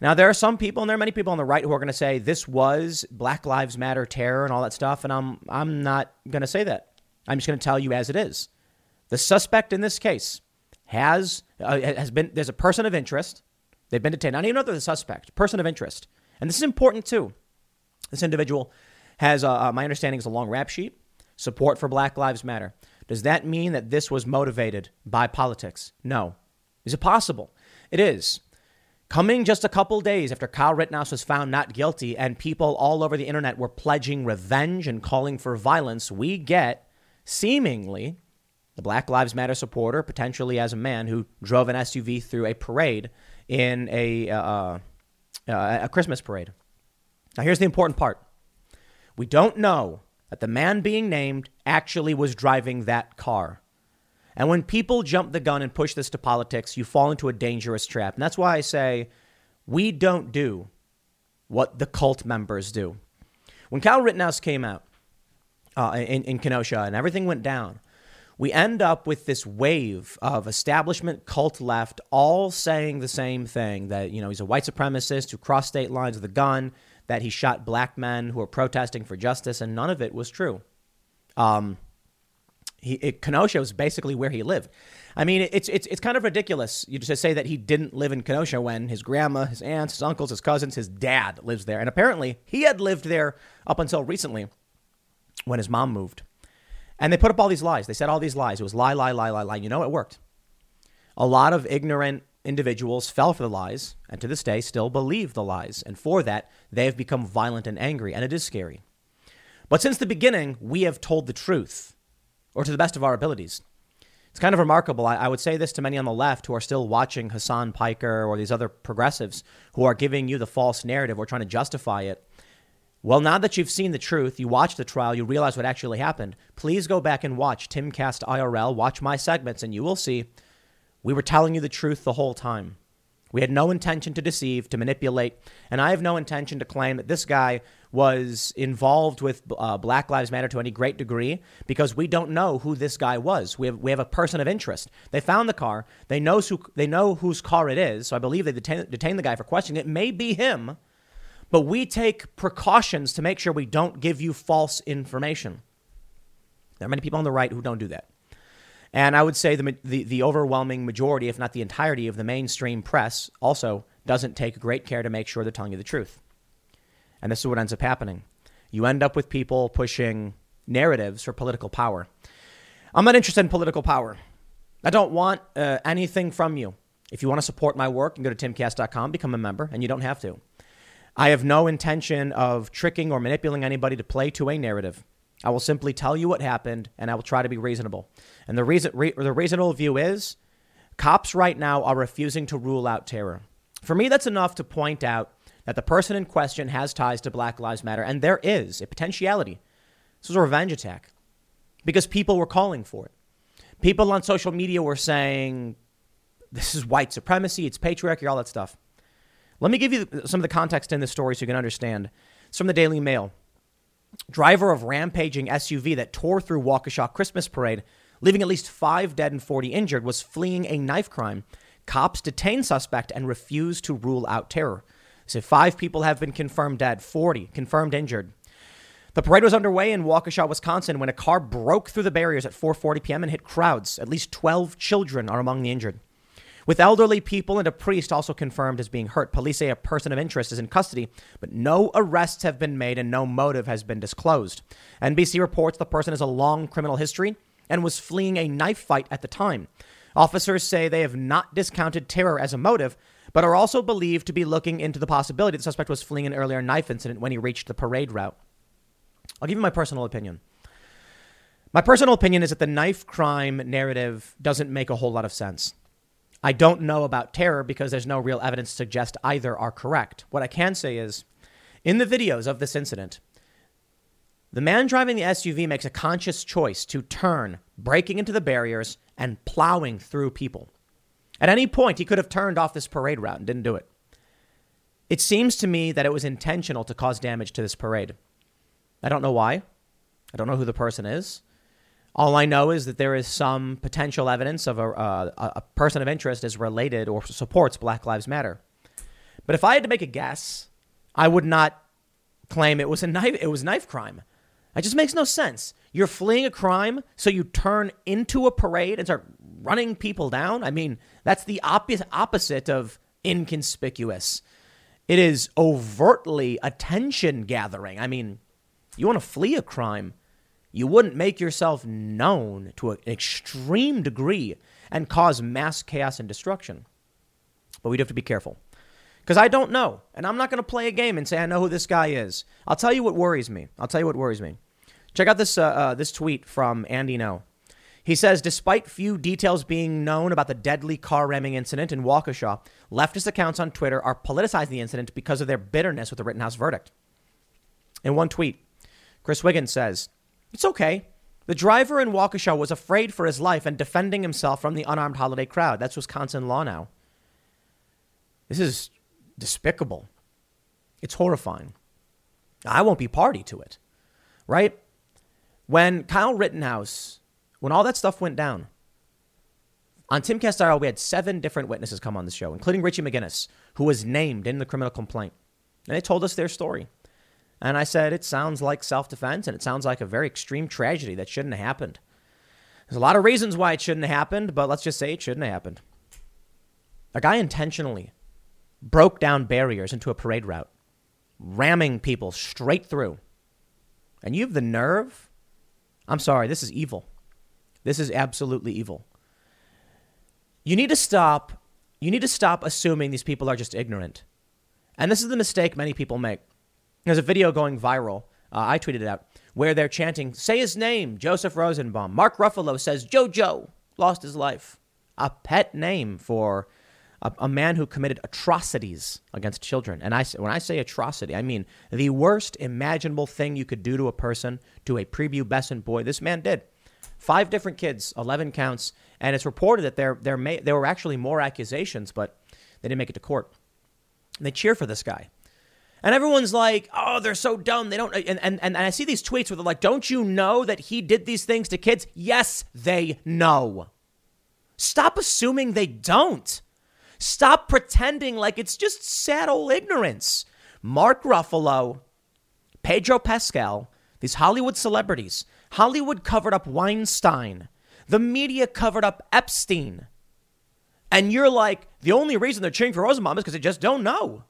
Speaker 1: Now, there are some people, and there are many people on the right who are going to say this was Black Lives Matter terror and all that stuff. And I'm, I'm not going to say that. I'm just going to tell you as it is. The suspect in this case has uh, has been there's a person of interest. They've been detained. I don't even know they're the suspect. Person of interest, and this is important too. This individual has, uh, uh, my understanding, is a long rap sheet. Support for Black Lives Matter. Does that mean that this was motivated by politics? No. Is it possible? It is. Coming just a couple days after Kyle Rittenhouse was found not guilty and people all over the internet were pledging revenge and calling for violence, we get seemingly the Black Lives Matter supporter, potentially as a man who drove an SUV through a parade in a, uh, uh, a Christmas parade. Now, here's the important part we don't know that the man being named actually was driving that car. And when people jump the gun and push this to politics, you fall into a dangerous trap. And that's why I say we don't do what the cult members do. When Kyle Rittenhouse came out uh, in, in Kenosha and everything went down, we end up with this wave of establishment cult left all saying the same thing that you know he's a white supremacist who crossed state lines with a gun that he shot black men who were protesting for justice and none of it was true um, he, it, Kenosha was basically where he lived. I mean, it's it's it's kind of ridiculous you just say that he didn't live in Kenosha when his grandma, his aunts, his uncles, his cousins, his dad lives there, and apparently he had lived there up until recently, when his mom moved. And they put up all these lies. They said all these lies. It was lie, lie, lie, lie, lie. You know, it worked. A lot of ignorant individuals fell for the lies, and to this day still believe the lies. And for that, they have become violent and angry, and it is scary. But since the beginning, we have told the truth, or to the best of our abilities. It's kind of remarkable. I, I, would say this to many on the left who are still watching Hasan Piker or these other progressives who are giving you the false narrative or trying to justify it. Well, now that you've seen the truth, you watched the trial, you realize what actually happened. Please go back and watch Timcast IRL, watch my segments, and you will see we were telling you the truth the whole time. We had no intention to deceive, to manipulate, and I have no intention to claim that this guy was involved with uh, Black Lives Matter to any great degree because we don't know who this guy was. We have, we have a person of interest. They found the car. They know who they know whose car it is. So I believe they detain, detained the guy for questioning. It may be him, but we take precautions to make sure we don't give you false information. There are many people on the right who don't do that. And I would say the, the, the, overwhelming majority, if not the entirety of the mainstream press, also doesn't take great care to make sure they're telling you the truth. And this is what ends up happening. You end up with people pushing narratives for political power. I'm not interested in political power. I don't want uh, anything from you. If you want to support my work, you can go to timcast.com, become a member, and you don't have to. I have no intention of tricking or manipulating anybody to play to a narrative. I will simply tell you what happened, and I will try to be reasonable. And the reason, re, the reasonable view is, cops right now are refusing to rule out terror. For me, that's enough to point out that the person in question has ties to Black Lives Matter, and there is a potentiality. This was a revenge attack because people were calling for it. People on social media were saying, this is white supremacy, it's patriarchy, all that stuff. Let me give you some of the context in this story so you can understand. It's from the Daily Mail. Driver of rampaging SUV that tore through Waukesha Christmas parade, leaving at least five dead and 40 injured, was fleeing a knife crime. Cops detained suspect and refused to rule out terror. They five people have been confirmed dead, 40 confirmed injured. The parade was underway in Waukesha, Wisconsin, when a car broke through the barriers at 4:40 p.m. and hit crowds. At least 12 children are among the injured. With elderly people and a priest also confirmed as being hurt, police say a person of interest is in custody, but no arrests have been made and no motive has been disclosed. NBC reports the person has a long criminal history and was fleeing a knife fight at the time. Officers say they have not discounted terror as a motive, but are also believed to be looking into the possibility the suspect was fleeing an earlier knife incident when he reached the parade route. I'll give you my personal opinion. My personal opinion is that the knife crime narrative doesn't make a whole lot of sense. I don't know about terror because there's no real evidence to suggest either are correct. What I can say is, in the videos of this incident, the man driving the SUV makes a conscious choice to turn, breaking into the barriers and plowing through people. At any point, he could have turned off this parade route and didn't do it. It seems to me that it was intentional to cause damage to this parade. I don't know why. I don't know who the person is. All I know is that there is some potential evidence of a, uh, a person of interest is related or supports Black Lives Matter. But if I had to make a guess, I would not claim it was a knife. It was knife crime. It just makes no sense. You're fleeing a crime, so you turn into a parade and start running people down. I mean, that's the opposite of inconspicuous. It is overtly attention gathering. I mean, you want to flee a crime you wouldn't make yourself known to an extreme degree and cause mass chaos and destruction. But we do have to be careful. Because I don't know. And I'm not going to play a game and say I know who this guy is. I'll tell you what worries me. I'll tell you what worries me. Check out this, uh, uh, this tweet from Andy Ngo. He says, despite few details being known about the deadly car ramming incident in Waukesha, leftist accounts on Twitter are politicizing the incident because of their bitterness with the Rittenhouse verdict. In one tweet, Chris Wiggins says, it's okay. The driver in Waukesha was afraid for his life and defending himself from the unarmed holiday crowd. That's Wisconsin law now. This is despicable. It's horrifying. I won't be party to it, right? When Kyle Rittenhouse, when all that stuff went down, on Tim IRL, we had seven different witnesses come on the show, including Richie McGinnis, who was named in the criminal complaint. And they told us their story. And I said, it sounds like self defense and it sounds like a very extreme tragedy that shouldn't have happened. There's a lot of reasons why it shouldn't have happened, but let's just say it shouldn't have happened. A guy intentionally broke down barriers into a parade route, ramming people straight through. And you have the nerve? I'm sorry, this is evil. This is absolutely evil. You need to stop. You need to stop assuming these people are just ignorant. And this is the mistake many people make. There's a video going viral. Uh, I tweeted it out where they're chanting, "Say his name, Joseph Rosenbaum." Mark Ruffalo says, "JoJo lost his life." A pet name for a, a, man who committed atrocities against children. And I, when I say atrocity, I mean the worst imaginable thing you could do to a person, to a prepubescent boy. This man did. Five different kids, 11 counts, and it's reported that there, there, may, there were actually more accusations, but they didn't make it to court. And they cheer for this guy. And everyone's like, oh, they're so dumb. They don't. And, and, and I see these tweets where they're like, don't you know that he did these things to kids? Yes, they know. Stop assuming they don't. Stop pretending like it's just sad old ignorance. Mark Ruffalo, Pedro Pascal, these Hollywood celebrities. Hollywood covered up Weinstein. The media covered up Epstein. And you're like, the only reason they're cheering for Rosenbaum is because they just don't know.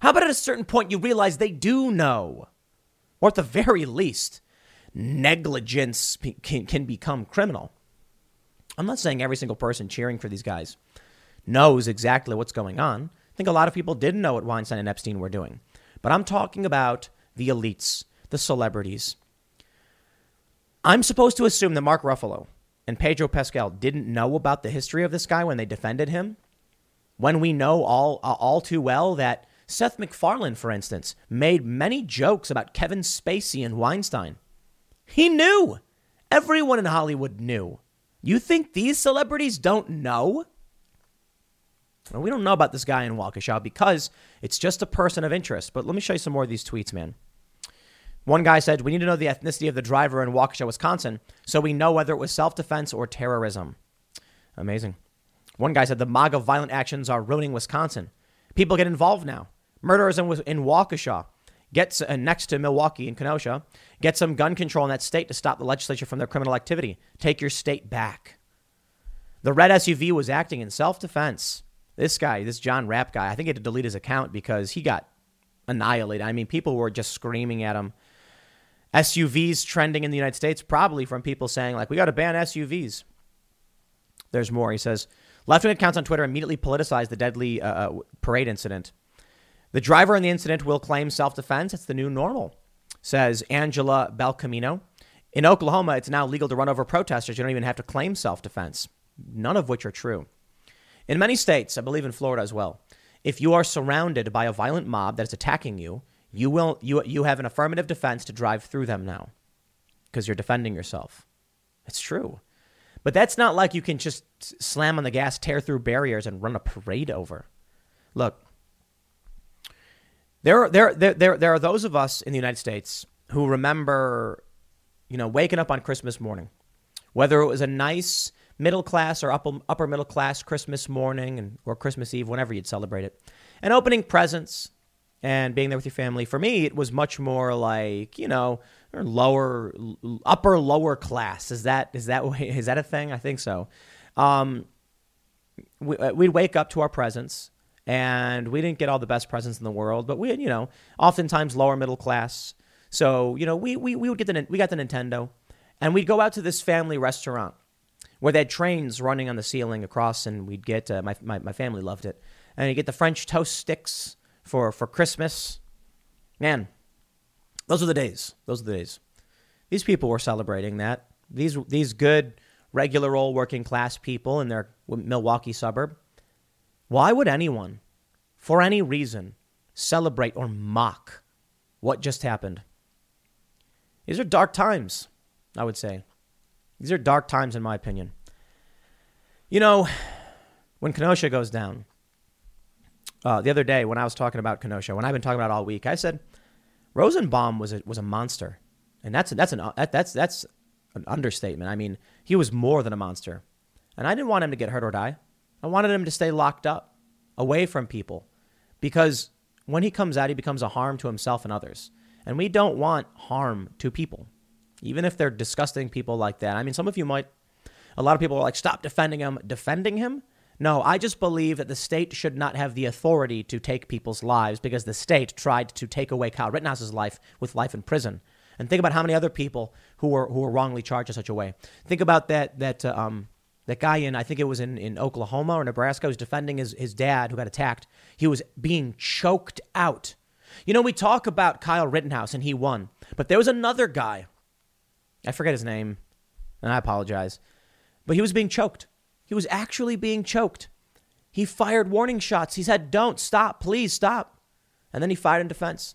Speaker 1: How about at a certain point you realize they do know? Or at the very least, negligence can, can become criminal. I'm not saying every single person cheering for these guys knows exactly what's going on. I think a lot of people didn't know what Weinstein and Epstein were doing. But I'm talking about the elites, the celebrities. I'm supposed to assume that Mark Ruffalo and Pedro Pascal didn't know about the history of this guy when they defended him. When we know all uh, all too well that Seth MacFarlane, for instance, made many jokes about Kevin Spacey and Weinstein. He knew. Everyone in Hollywood knew. You think these celebrities don't know? Well, we don't know about this guy in Waukesha because it's just a person of interest. But let me show you some more of these tweets, man. One guy said, We need to know the ethnicity of the driver in Waukesha, Wisconsin, so we know whether it was self defense or terrorism. Amazing. One guy said, The MAGA violent actions are ruining Wisconsin. People get involved now. Murderers in, in Waukesha. gets uh, next to Milwaukee and Kenosha. Get some gun control in that state to stop the legislature from their criminal activity. Take your state back. The red SUV was acting in self defense. This guy, this John Rapp guy, I think he had to delete his account because he got annihilated. I mean, people were just screaming at him. SUVs trending in the United States, probably from people saying, like, we got to ban SUVs. There's more. He says, left wing accounts on Twitter immediately politicized the deadly uh, uh, parade incident. The driver in the incident will claim self defense. It's the new normal, says Angela Belcamino. In Oklahoma, it's now legal to run over protesters. You don't even have to claim self defense, none of which are true. In many states, I believe in Florida as well, if you are surrounded by a violent mob that is attacking you, you will you you have an affirmative defense to drive through them now because you're defending yourself. It's true. But that's not like you can just slam on the gas, tear through barriers and run a parade over. Look, there, there, there, there, there are those of us in the United States who remember, you know, waking up on Christmas morning, whether it was a nice middle class or upper, upper middle class Christmas morning and, or Christmas Eve, whenever you'd celebrate it, and opening presents and being there with your family. For me, it was much more like, you know, lower, upper, lower class. Is that, is that, is that a thing? I think so. Um, we, uh, we'd wake up to our presents and we didn't get all the best presents in the world, but we, had, you know, oftentimes lower middle class. So, you know, we, we, we would get the, we got the Nintendo and we'd go out to this family restaurant where they had trains running on the ceiling across, and we'd get uh, my, my my family loved it, and you get the French toast sticks for for Christmas. Man, those are the days. Those are the days. These people were celebrating that. These these good regular old working class people in their Milwaukee suburb. Why would anyone, for any reason, celebrate or mock what just happened? These are dark times, I would say. These are dark times, in my opinion. You know, when Kenosha goes down, uh, the other day when I was talking about Kenosha, when I've been talking about all week, I said Rosenbaum was a, was a monster, and that's that's an that, that's that's an understatement. I mean, he was more than a monster, and I didn't want him to get hurt or die. I wanted him to stay locked up, away from people, because when he comes out, he becomes a harm to himself and others, and we don't want harm to people. even if they're disgusting people like that. I mean, some of you might, a lot of people are like, stop defending him. Defending him? No, I just believe that the state should not have the authority to take people's lives because the state tried to take away Kyle Rittenhouse's life with life in prison. And think about how many other people who were who were wrongly charged in such a way. Think about that that uh, um, that guy in I think it was in, in Oklahoma or Nebraska was defending his, his dad who got attacked. He was being choked out. You know, we talk about Kyle Rittenhouse and he won, but there was another guy. I forget his name, and I apologize, but he was being choked. He was actually being choked. He fired warning shots. He said, Don't stop, please stop. And then he fired in defense.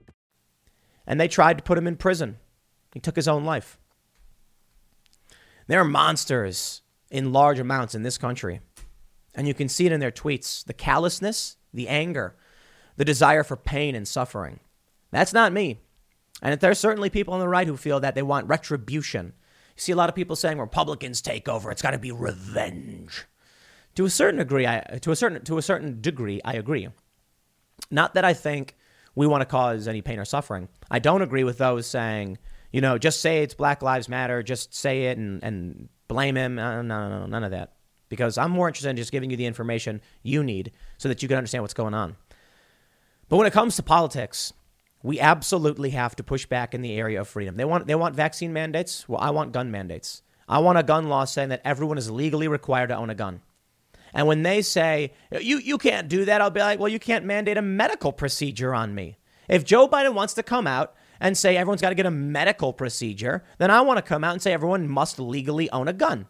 Speaker 1: And they tried to put him in prison. He took his own life. There are monsters in large amounts in this country. And you can see it in their tweets the callousness, the anger, the desire for pain and suffering. That's not me. And there's certainly people on the right who feel that they want retribution. You see a lot of people saying Republicans take over. It's got to be revenge. To a certain degree, I, to a certain to a certain degree, I agree. Not that I think we want to cause any pain or suffering. I don't agree with those saying you know, just say it's Black Lives Matter, just say it and, and blame him. No, no, no, none of that. Because I'm more interested in just giving you the information you need so that you can understand what's going on. But when it comes to politics, we absolutely have to push back in the area of freedom. They want they want vaccine mandates. Well, I want gun mandates. I want a gun law saying that everyone is legally required to own a gun. And when they say you you can't do that, I'll be like, well, you can't mandate a medical procedure on me. If Joe Biden wants to come out and say everyone's got to get a medical procedure, then I want to come out and say everyone must legally own a gun.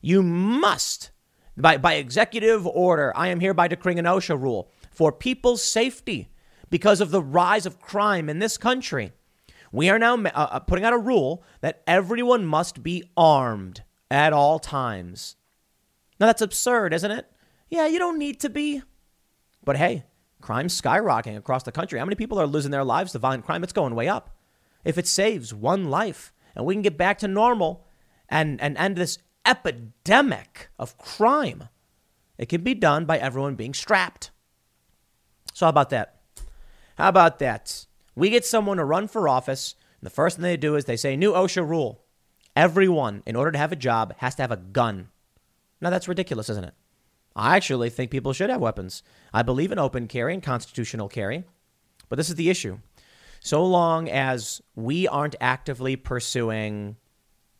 Speaker 1: You must. By, by executive order, I am hereby decreeing an OSHA rule for people's safety because of the rise of crime in this country. We are now uh, uh, putting out a rule that everyone must be armed at all times. Now, that's absurd, isn't it? Yeah, you don't need to be. But hey, Crime's skyrocketing across the country. How many people are losing their lives to violent crime? It's going way up. If it saves one life and we can get back to normal and, and end this epidemic of crime, it can be done by everyone being strapped. So, how about that? How about that? We get someone to run for office, and the first thing they do is they say, new OSHA rule. Everyone, in order to have a job, has to have a gun. Now, that's ridiculous, isn't it? I actually think people should have weapons. I believe in open carry and constitutional carry. But this is the issue. So long as we aren't actively pursuing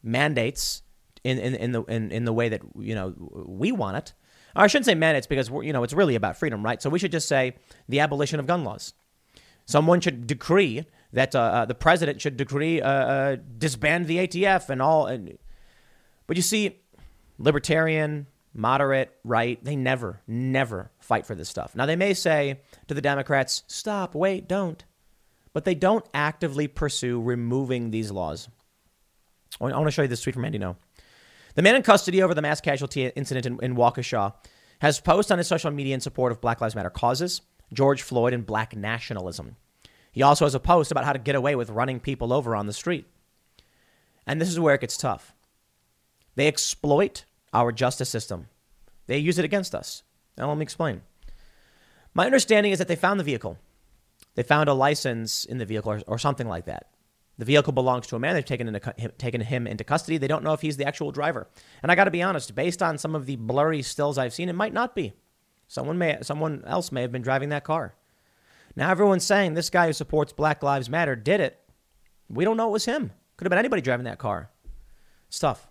Speaker 1: mandates in, in, in the in, in the way that you know we want it, or I shouldn't say mandates because you know it's really about freedom, right? So we should just say the abolition of gun laws. Someone should decree that uh, uh, the president should decree uh, uh disband the ATF and all. And, but you see, libertarian, moderate, right, they never, never fight for this stuff. Now, they may say to the Democrats, stop, wait, don't. But they don't actively pursue removing these laws. I want to show you this tweet from Andy Ngo. The man in custody over the mass casualty incident in, in Waukesha has posted on his social media in support of Black Lives Matter causes, George Floyd, and black nationalism. He also has a post about how to get away with running people over on the street. And this is where it gets tough. They exploit our justice system. They use it against us. Now, let me explain. My understanding is that they found the vehicle. They found a license in the vehicle or, or something like that. The vehicle belongs to a man. They've taken, into, taken him into custody. They don't know if he's the actual driver. And I got to be honest, based on some of the blurry stills I've seen, it might not be. Someone, may, someone else may have been driving that car. Now, everyone's saying this guy who supports Black Lives Matter did it. We don't know it was him. Could have been anybody driving that car. Tough.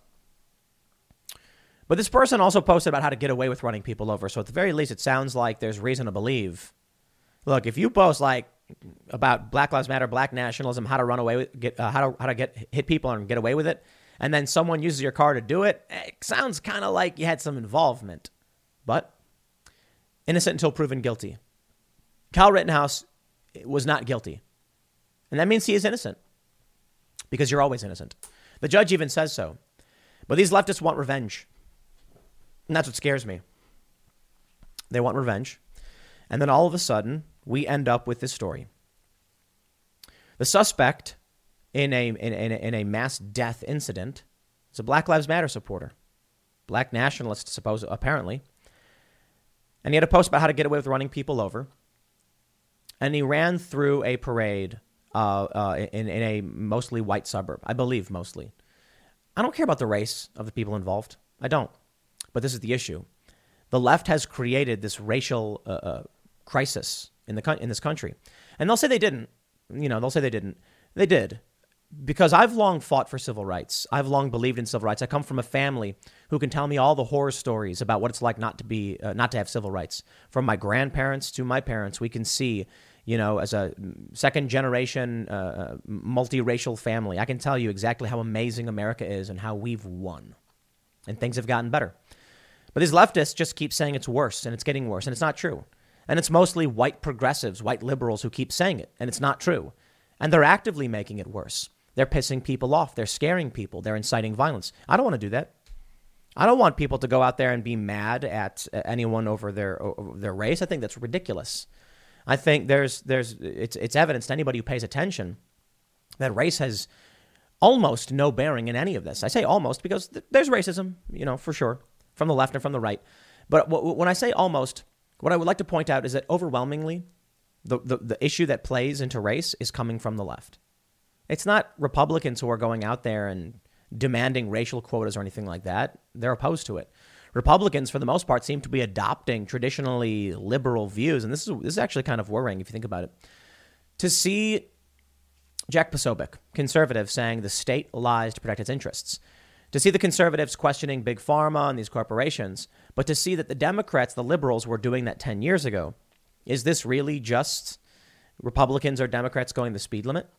Speaker 1: But this person also posted about how to get away with running people over. So at the very least, it sounds like there's reason to believe. Look, if you post like about Black Lives Matter, Black nationalism, how to run away with, get, uh, how to how to get hit people and get away with it, and then someone uses your car to do it, it sounds kind of like you had some involvement. But innocent until proven guilty. Kyle Rittenhouse was not guilty, and that means he is innocent. because you're always innocent. The judge even says so. But these leftists want revenge. And that's what scares me. They want revenge. And then all of a sudden, we end up with this story. The suspect in a, in, in, a, in a mass death incident is a Black Lives Matter supporter, black nationalist, suppose, apparently. And he had a post about how to get away with running people over. And he ran through a parade uh, uh, in, in a mostly white suburb, I believe mostly. I don't care about the race of the people involved. I don't. But this is the issue. The left has created this racial uh, uh crisis in the in this country, and they'll say they didn't. You know, they'll say they didn't. They did because I've long fought for civil rights. I've long believed in civil rights. I come from a family who can tell me all the horror stories about what it's like not to be uh, not to have civil rights. From my grandparents to my parents, we can see, you know, as a second generation uh, uh, multiracial family, I can tell you exactly how amazing America is and how we've won, and things have gotten better. But these leftists just keep saying it's worse and it's getting worse, and it's not true. And it's mostly white progressives, white liberals who keep saying it, and it's not true. And they're actively making it worse. They're pissing people off. They're scaring people. They're inciting violence. I don't want to do that. I don't want people to go out there and be mad at uh, anyone over their over their race. I think that's ridiculous. I think there's there's it's it's evidence to anybody who pays attention that race has almost no bearing in any of this. I say almost because th- there's racism, you know, for sure, from the left and from the right. But when I say almost, what I would like to point out is that overwhelmingly, the, the, the issue that plays into race is coming from the left. It's not Republicans who are going out there and demanding racial quotas or anything like that. They're opposed to it. Republicans, for the most part, seem to be adopting traditionally liberal views, and this is this is actually kind of worrying if you think about it. To see Jack Posobiec, conservative, saying the state lies to protect its interests, to see the conservatives questioning big pharma and these corporations, but to see that the Democrats, the liberals, were doing that ten years ago, is this really just Republicans or Democrats going the speed limit?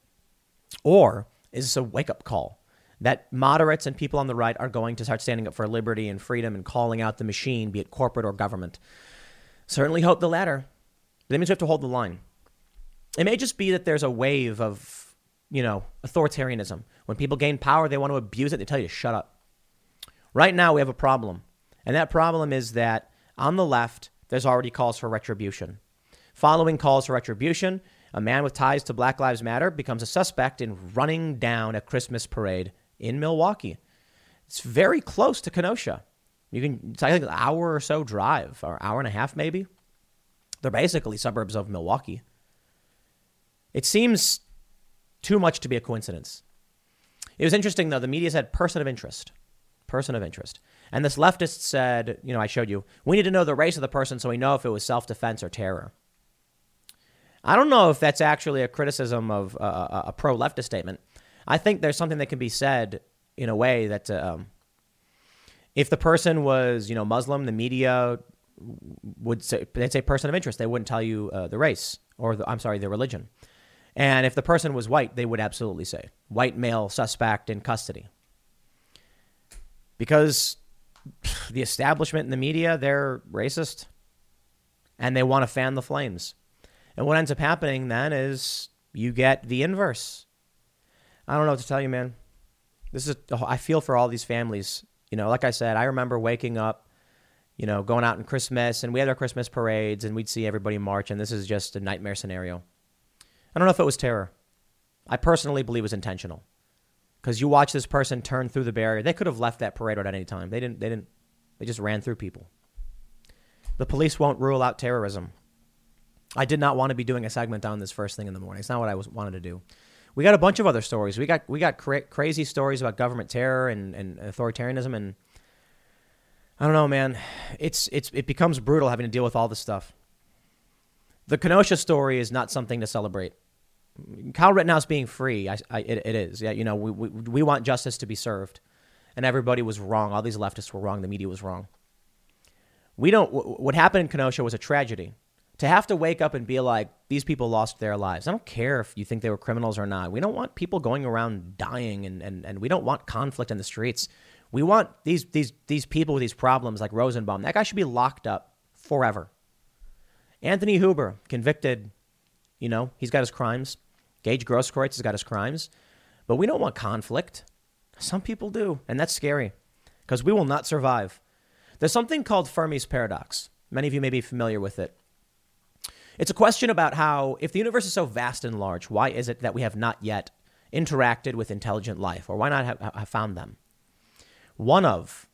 Speaker 1: Or is this a wake up call that moderates and people on the right are going to start standing up for liberty and freedom and calling out the machine, be it corporate or government? Certainly hope the latter. That means we have to hold the line. It may just be that there's a wave of, you know, authoritarianism. When people gain power, they want to abuse it, they tell you to shut up. Right now, we have a problem. And that problem is that on the left, there's already calls for retribution. Following calls for retribution, a man with ties to Black Lives Matter becomes a suspect in running down a Christmas parade in Milwaukee. It's very close to Kenosha. You can, it's like an hour or so drive, or hour and a half maybe. They're basically suburbs of Milwaukee. It seems too much to be a coincidence. It was interesting though. The media said person of interest, person of interest, and this leftist said, you know, I showed you, we need to know the race of the person so we know if it was self-defense or terror. I don't know if that's actually a criticism of uh, a pro leftist statement. I think there's something that can be said in a way that um, if the person was, you know, Muslim, the media would say they'd say person of interest. They wouldn't tell you uh, the race or the, I'm sorry, the religion. And if the person was white, they would absolutely say white male suspect in custody. Because the establishment and the media, they're racist and they want to fan the flames. And what ends up happening then is you get the inverse. I don't know what to tell you, man. This is I feel for all these families. You know, like I said, I remember waking up, you know, going out in Christmas and we had our Christmas parades and we'd see everybody march and this is just a nightmare scenario. I don't know if it was terror. I personally believe it was intentional. Cuz you watch this person turn through the barrier. They could have left that parade at any time. They didn't they didn't they just ran through people. The police won't rule out terrorism. I did not want to be doing a segment on this first thing in the morning. It's not what I was wanted to do. We got a bunch of other stories. We got we got cra- crazy stories about government terror and, and authoritarianism and I don't know, man. It's it's it becomes brutal having to deal with all this stuff. The Kenosha story is not something to celebrate. Kyle Rittenhouse being free, I, I, it, it is. Yeah, you know, we, we, we want justice to be served, and everybody was wrong. All these leftists were wrong. The media was wrong. We don't. What happened in Kenosha was a tragedy to have to wake up and be like, these people lost their lives. I don't care if you think they were criminals or not. We don't want people going around dying and, and, and we don't want conflict in the streets. We want these, these, these people with these problems like Rosenbaum. That guy should be locked up forever. Anthony Huber, convicted, you know, he's got his crimes. Gage Grosskreutz has got his crimes. But we don't want conflict. Some people do, and that's scary because we will not survive. There's something called Fermi's paradox. Many of you may be familiar with it. It's a question about how, if the universe is so vast and large, why is it that we have not yet interacted with intelligent life, or why not have, found them? One of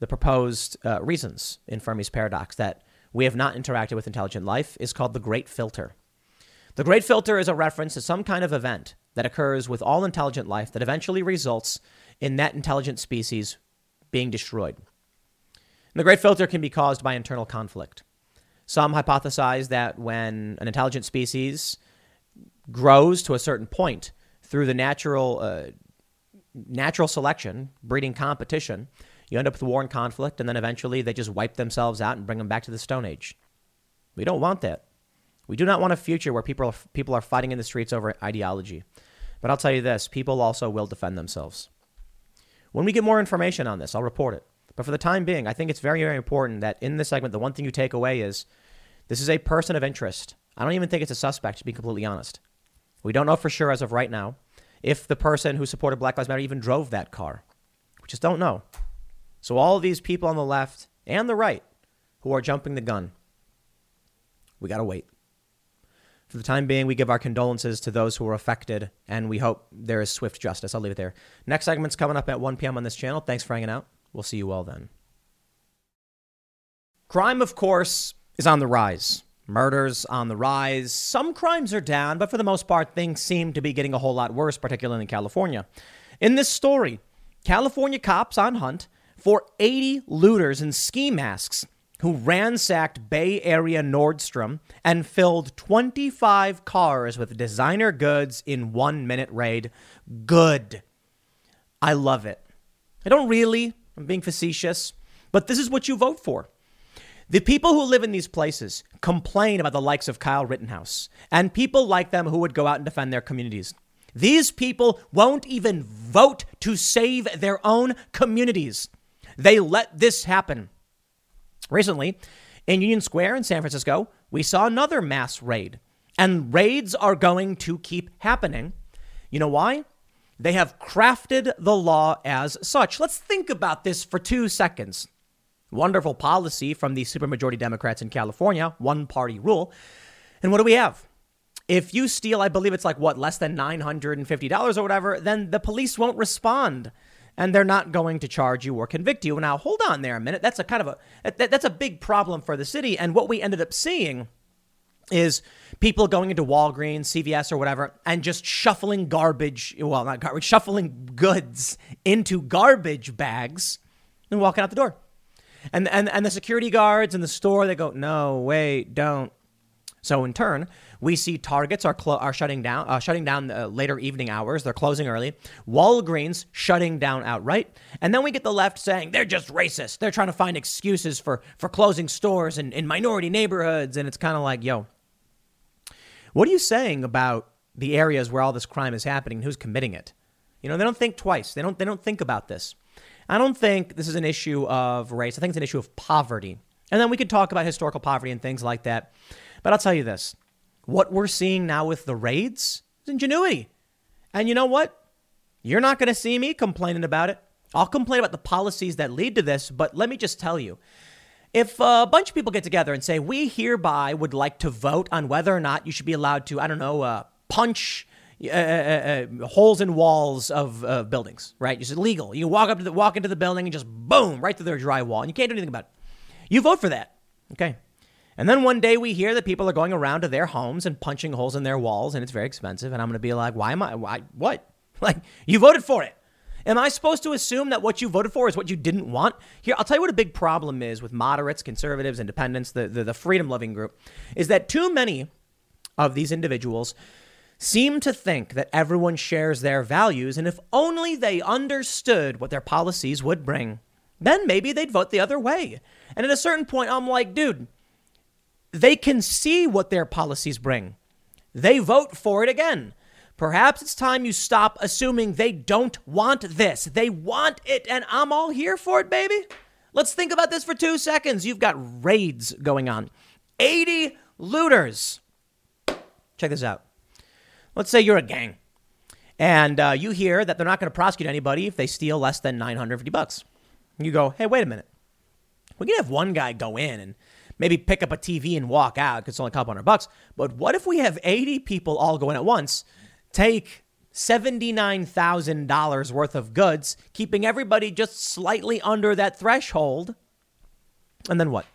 Speaker 1: the proposed uh, reasons in Fermi's paradox that we have not interacted with intelligent life is called the Great Filter. The Great Filter is a reference to some kind of event that occurs with all intelligent life that eventually results in that intelligent species being destroyed. And the Great Filter can be caused by internal conflict. Some hypothesize that when an intelligent species grows to a certain point through the natural, uh, natural selection, breeding competition, you end up with war and conflict, and then eventually they just wipe themselves out and bring them back to the Stone Age. We don't want that. We do not want a future where people are, people are fighting in the streets over ideology. But I'll tell you this people also will defend themselves. When we get more information on this, I'll report it. But for the time being, I think it's very, very important that in this segment, the one thing you take away is this is a person of interest. I don't even think it's a suspect, to be completely honest. We don't know for sure as of right now if the person who supported Black Lives Matter even drove that car. We just don't know. So, all these people on the left and the right who are jumping the gun, we got to wait. For the time being, we give our condolences to those who were affected, and we hope there is swift justice. I'll leave it there. Next segment's coming up at 1 p.m. on this channel. Thanks for hanging out. We'll see you all then. Crime, of course, is on the rise. Murders on the rise. Some crimes are down, but for the most part, things seem to be getting a whole lot worse, particularly in California. In this story, California cops on hunt for 80 looters in ski masks who ransacked Bay Area Nordstrom and filled 25 cars with designer goods in one minute raid. Good. I love it. I don't really, I'm being facetious, but this is what you vote for. The people who live in these places complain about the likes of Kyle Rittenhouse and people like them who would go out and defend their communities. These people won't even vote to save their own communities. They let this happen. Recently, in Union Square in San Francisco, we saw another mass raid. And raids are going to keep happening. You know why? They have crafted the law as such. Let's think about this for two seconds. Wonderful policy from the supermajority Democrats in California, one party rule. And what do we have? If you steal, I believe it's like what, less than $950 or whatever, then the police won't respond and they're not going to charge you or convict you. Now, hold on there a minute. That's a kind of a that, that's a big problem for the city. And what we ended up seeing is people going into Walgreens, CVS, or whatever, and just shuffling garbage. Well, not garbage, shuffling goods into garbage bags and walking out the door. And and and the security guards in the store they go, no, wait, don't. So in turn, we see Targets are clo- are shutting down, uh, shutting down uh, later evening hours. They're closing early. Walgreens shutting down outright, and then we get the left saying they're just racist. They're trying to find excuses for for closing stores in, in minority neighborhoods, and it's kind of like, yo, what are you saying about the areas where all this crime is happening? And who's committing it? You know, they don't think twice. They don't they don't think about this. I don't think this is an issue of race. I think it's an issue of poverty. And then we could talk about historical poverty and things like that. But I'll tell you this what we're seeing now with the raids is ingenuity. And you know what? You're not going to see me complaining about it. I'll complain about the policies that lead to this, but let me just tell you if a bunch of people get together and say, we hereby would like to vote on whether or not you should be allowed to, I don't know, uh, punch uh, uh, uh, holes in walls of uh, buildings, right? It's illegal. You walk up to the, walk into the building and just boom, right through their drywall, and you can't do anything about it. You vote for that, okay? And then one day we hear that people are going around to their homes and punching holes in their walls, and it's very expensive. And I'm going to be like, why am I? Why? What? Like, you voted for it. Am I supposed to assume that what you voted for is what you didn't want? Here, I'll tell you what a big problem is with moderates, conservatives, independents, the, the, the freedom loving group, is that too many of these individuals seem to think that everyone shares their values, and if only they understood what their policies would bring, then maybe they'd vote the other way. And at a certain point, I'm like, dude, they can see what their policies bring. They vote for it again. Perhaps it's time you stop assuming they don't want this. They want it, and I'm all here for it, baby. Let's think about this for two seconds. You've got raids going on 80 looters. Check this out. Let's say you're a gang And uh, you hear that they're not going to prosecute anybody if they steal less than 950 bucks. You go, hey, wait a minute. We can have one guy go in and maybe pick up a TV and walk out because it's only a couple hundred bucks. But what if we have 80 people all going at once, take $79,000 worth of goods, keeping everybody just slightly under that threshold? And then what?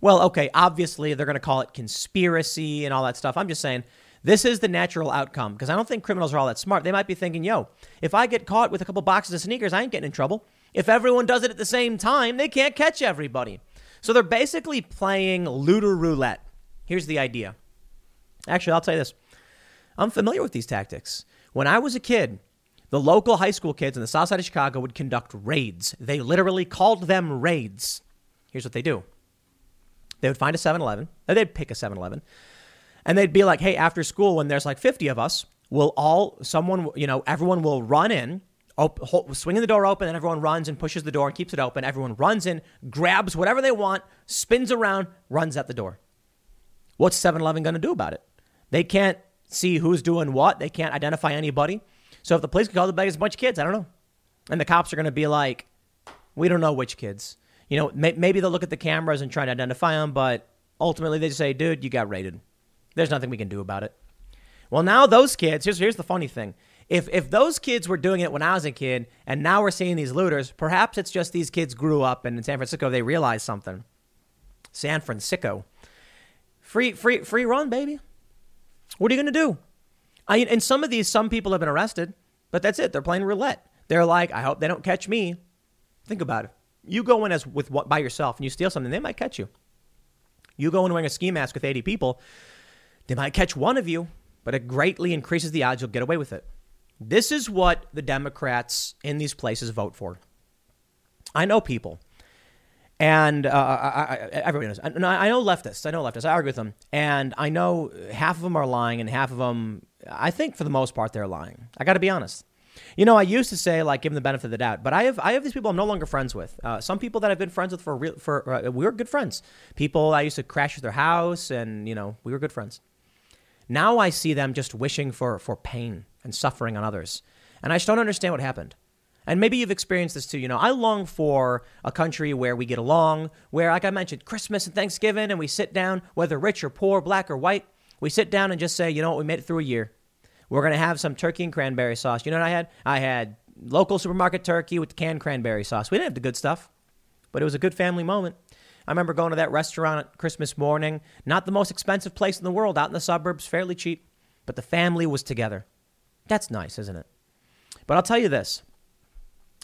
Speaker 1: Well, okay, obviously they're going to call it conspiracy and all that stuff. I'm just saying this is the natural outcome because I don't think criminals are all that smart. They might be thinking, yo, if I get caught with a couple boxes of sneakers, I ain't getting in trouble. If everyone does it at the same time, they can't catch everybody. So they're basically playing looter roulette. Here's the idea. Actually, I'll tell you this I'm familiar with these tactics. When I was a kid, the local high school kids in the south side of Chicago would conduct raids. They literally called them raids. Here's what they do they would find a 7 Eleven, they'd pick a 7 Eleven, and they'd be like, hey, after school, when there's like 50 of us, we'll all, someone, you know, everyone will run in, op- swinging the door open, and everyone runs and pushes the door and keeps it open. Everyone runs in, grabs whatever they want, spins around, runs out the door. What's 7 Eleven going to do about it? They can't see who's doing what, they can't identify anybody. So if the police could call the bag, it's a bunch of kids. I don't know. And the cops are going to be like, we don't know which kids. You know, may- maybe they'll look at the cameras and try to identify them, but ultimately they just say, dude, you got raided. There's nothing we can do about it. Well, now those kids, here's, here's the funny thing. If, if those kids were doing it when I was a kid and now we're seeing these looters, perhaps it's just these kids grew up and in San Francisco they realized something. San Francisco. Free, free, free run, baby. What are you going to do? I and some of these, some people have been arrested, but that's it. They're playing roulette. They're like, I hope they don't catch me. Think about it. You go in as with by yourself and you steal something, they might catch you. You go in wearing a ski mask with 80 people, they might catch one of you, but it greatly increases the odds you'll get away with it. This is what the Democrats in these places vote for. I know people, and uh, I, I, everybody knows. I, I know leftists. I know leftists. I argue with them, and I know half of them are lying, and half of them, I think for the most part, they're lying. I got to be honest. You know, I used to say like give them the benefit of the doubt, but I have I have these people I'm no longer friends with. Uh, some people that I've been friends with for real for uh, we were good friends. People I used to crash at their house, and you know we were good friends. Now I see them just wishing for for pain and suffering on others, and I just don't understand what happened. And maybe you've experienced this too. You know, I long for a country where we get along, where, like I mentioned, Christmas and Thanksgiving, and we sit down, whether rich or poor, black or white, we sit down and just say, you know what, we made it through a year. We're going to have some turkey and cranberry sauce. You know what I had? I had local supermarket turkey with canned cranberry sauce. We didn't have the good stuff, but it was a good family moment. I remember going to that restaurant at Christmas morning, not the most expensive place in the world, out in the suburbs, fairly cheap, but the family was together. That's nice, isn't it? But I'll tell you this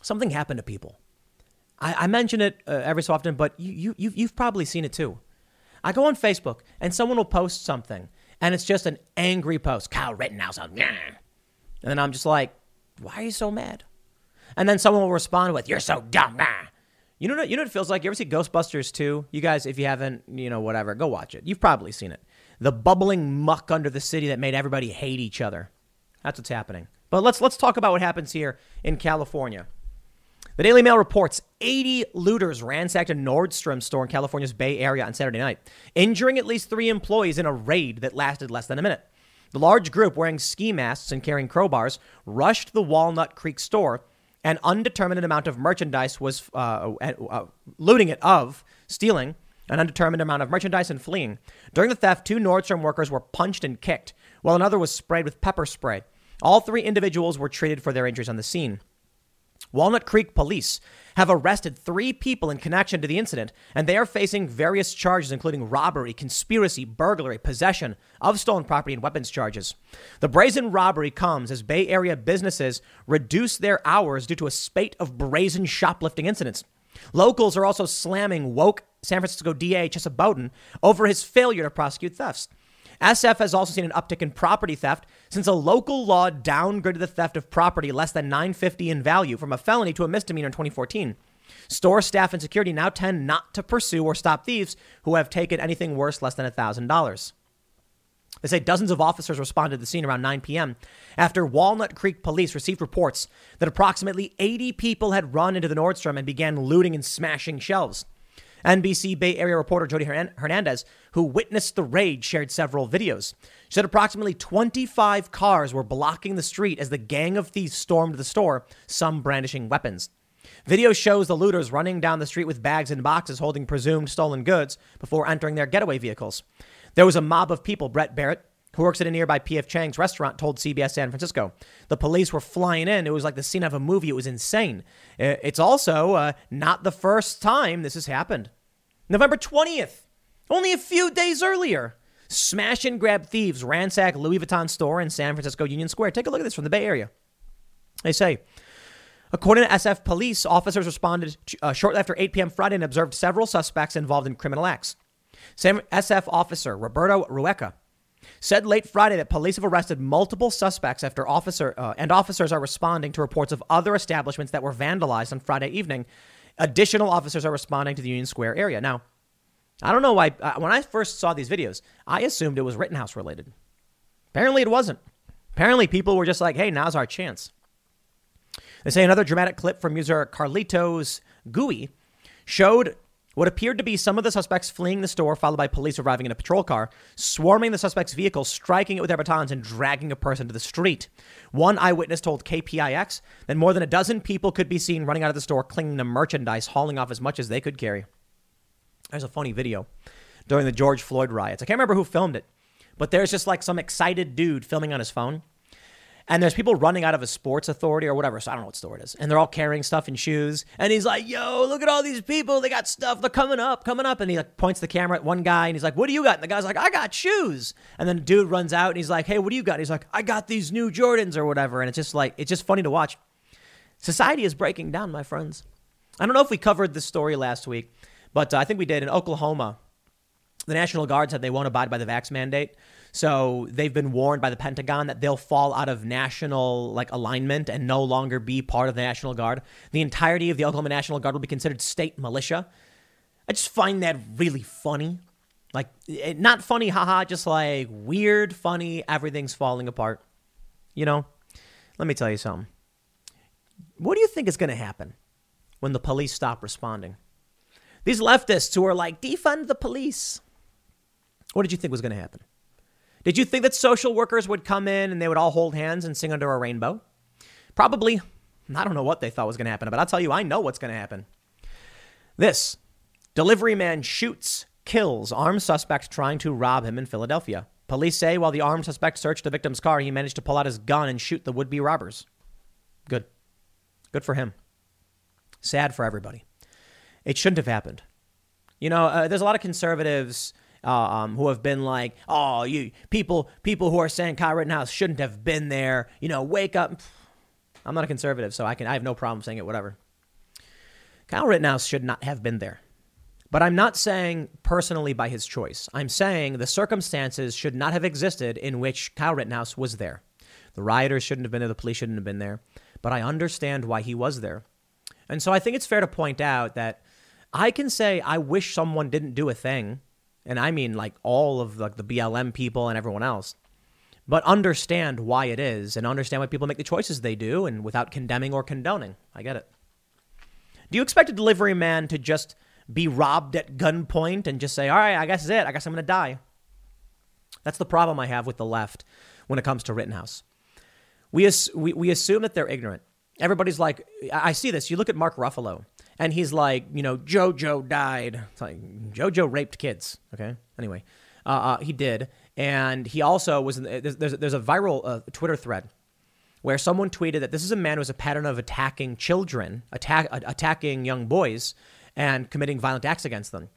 Speaker 1: something happened to people. I, I mention it uh, every so often, but you, you, you've, you've probably seen it too. I go on Facebook and someone will post something and it's just an angry post. Kyle Rittenhouse, yeah. And then I'm just like, why are you so mad? And then someone will respond with, you're so dumb, nah. You know what, you know what it feels like? You ever see Ghostbusters 2? You guys, if you haven't, you know, whatever, go watch it. You've probably seen it. The bubbling muck under the city that made everybody hate each other. That's what's happening. But let's let's talk about what happens here in California. The Daily Mail reports 80 looters ransacked a Nordstrom store in California's Bay Area on Saturday night, injuring at least three employees in a raid that lasted less than a minute. The large group, wearing ski masks and carrying crowbars, rushed the Walnut Creek store. An undetermined amount of merchandise was uh, uh, looting it of, stealing an undetermined amount of merchandise and fleeing. During the theft, two Nordstrom workers were punched and kicked, while another was sprayed with pepper spray. All three individuals were treated for their injuries on the scene. Walnut Creek police have arrested three people in connection to the incident, and they are facing various charges, including robbery, conspiracy, burglary, possession of stolen property, and weapons charges. The brazen robbery comes as Bay Area businesses reduce their hours due to a spate of brazen shoplifting incidents. Locals are also slamming woke San Francisco DA Chesa Boudin over his failure to prosecute thefts. SF has also seen an uptick in property theft since a local law downgraded the theft of property less than 950 in value from a felony to a misdemeanor in 2014. Store staff and security now tend not to pursue or stop thieves who have taken anything worse less than $1,000. They say dozens of officers responded to the scene around 9 p.m. after Walnut Creek police received reports that approximately 80 people had run into the Nordstrom and began looting and smashing shelves. NBC Bay Area reporter Jody Hernandez, who witnessed the raid, shared several videos. She said approximately 25 cars were blocking the street as the gang of thieves stormed the store, some brandishing weapons. Video shows the looters running down the street with bags and boxes holding presumed stolen goods before entering their getaway vehicles. There was a mob of people, Brett Barrett, who works at a nearby P.F. Chang's restaurant, told CBS San Francisco. The police were flying in. It was like the scene of a movie. It was insane. It's also uh, not the first time this has happened. November 20th, only a few days earlier, smash and grab thieves ransack Louis Vuitton store in San Francisco Union Square. Take a look at this from the Bay Area. They say, According to SF police, officers responded uh, shortly after 8 p.m. Friday and observed several suspects involved in criminal acts. SF officer Roberto Rueca said late Friday that police have arrested multiple suspects after officer uh, and officers are responding to reports of other establishments that were vandalized on Friday evening. Additional officers are responding to the Union Square area. Now, I don't know why. Uh, when I first saw these videos, I assumed it was Rittenhouse related. Apparently, it wasn't. Apparently, people were just like, "Hey, now's our chance." They say another dramatic clip from user Carlitos Gui showed what appeared to be some of the suspects fleeing the store, followed by police arriving in a patrol car, swarming the suspect's vehicle, striking it with their batons, and dragging a person to the street. One eyewitness told KPIX that more than a dozen people could be seen running out of the store, clinging to merchandise, hauling off as much as they could carry. There's a funny video during the George Floyd riots. I can't remember who filmed it, but there's just like some excited dude filming on his phone and there's people running out of a sports authority or whatever. So I don't know what store it is. And they're all carrying stuff in shoes. And he's like, yo, look at all these people. They got stuff. They're coming up, coming up. And he like points the camera at one guy and he's like, what do you got? And the guy's like, I got shoes. And then the dude runs out and he's like, hey, what do you got? And he's like, I got these new Jordans or whatever. And it's just like, it's just funny to watch. Society is breaking down, my friends. I don't know if we covered this story last week, but uh, I think we did in Oklahoma. The National Guard said they won't abide by the vax mandate. So they've been warned by the Pentagon that they'll fall out of national like alignment and no longer be part of the National Guard. The entirety of the Oklahoma National Guard will be considered state militia. I just find that really funny. Like eh, not funny, haha, just like weird, funny, everything's falling apart. You know? Let me tell you something. What do you think is going to happen when the police stop responding? These leftists who are like, defund the police. What did you think was going to happen? Did you think that social workers would come in and they would all hold hands and sing under a rainbow? Probably. I don't know what they thought was going to happen, but I'll tell you, I know what's going to happen. This delivery man shoots, kills armed suspect trying to rob him in Philadelphia. Police say while the armed suspect searched the victim's car, he managed to pull out his gun and shoot the would be robbers. Good. Good for him. Sad for everybody. It shouldn't have happened. You know, uh, there's a lot of conservatives um, who have been like, "Oh, you people, people who are saying Kyle Rittenhouse shouldn't have been there." You know, wake up. I'm not a conservative, so I can I have no problem saying it. Whatever. Kyle Rittenhouse should not have been there. But I'm not saying personally by his choice. I'm saying the circumstances should not have existed in which Kyle Rittenhouse was there. The rioters shouldn't have been there, the police shouldn't have been there. But I understand why he was there. And so I think it's fair to point out that I can say I wish someone didn't do a thing and I mean like all of like the BLM people and everyone else, but understand why it is and understand why people make the choices they do and without condemning or condoning. I get it. Do you expect a delivery man to just be robbed at gunpoint and just say, all right, I guess it. I guess I'm going to die? That's the problem I have with the left when it comes to Rittenhouse. We, we, we assume that they're ignorant. Everybody's like, I see this. You look at Mark Ruffalo and he's like, you know, JoJo died. It's like JoJo raped kids. Okay. Anyway, uh, uh, he did, and he also was. There's there's, there's a viral uh, Twitter thread where someone tweeted that this is a man who has a pattern of attacking children, attack attacking young boys, and committing violent acts against them.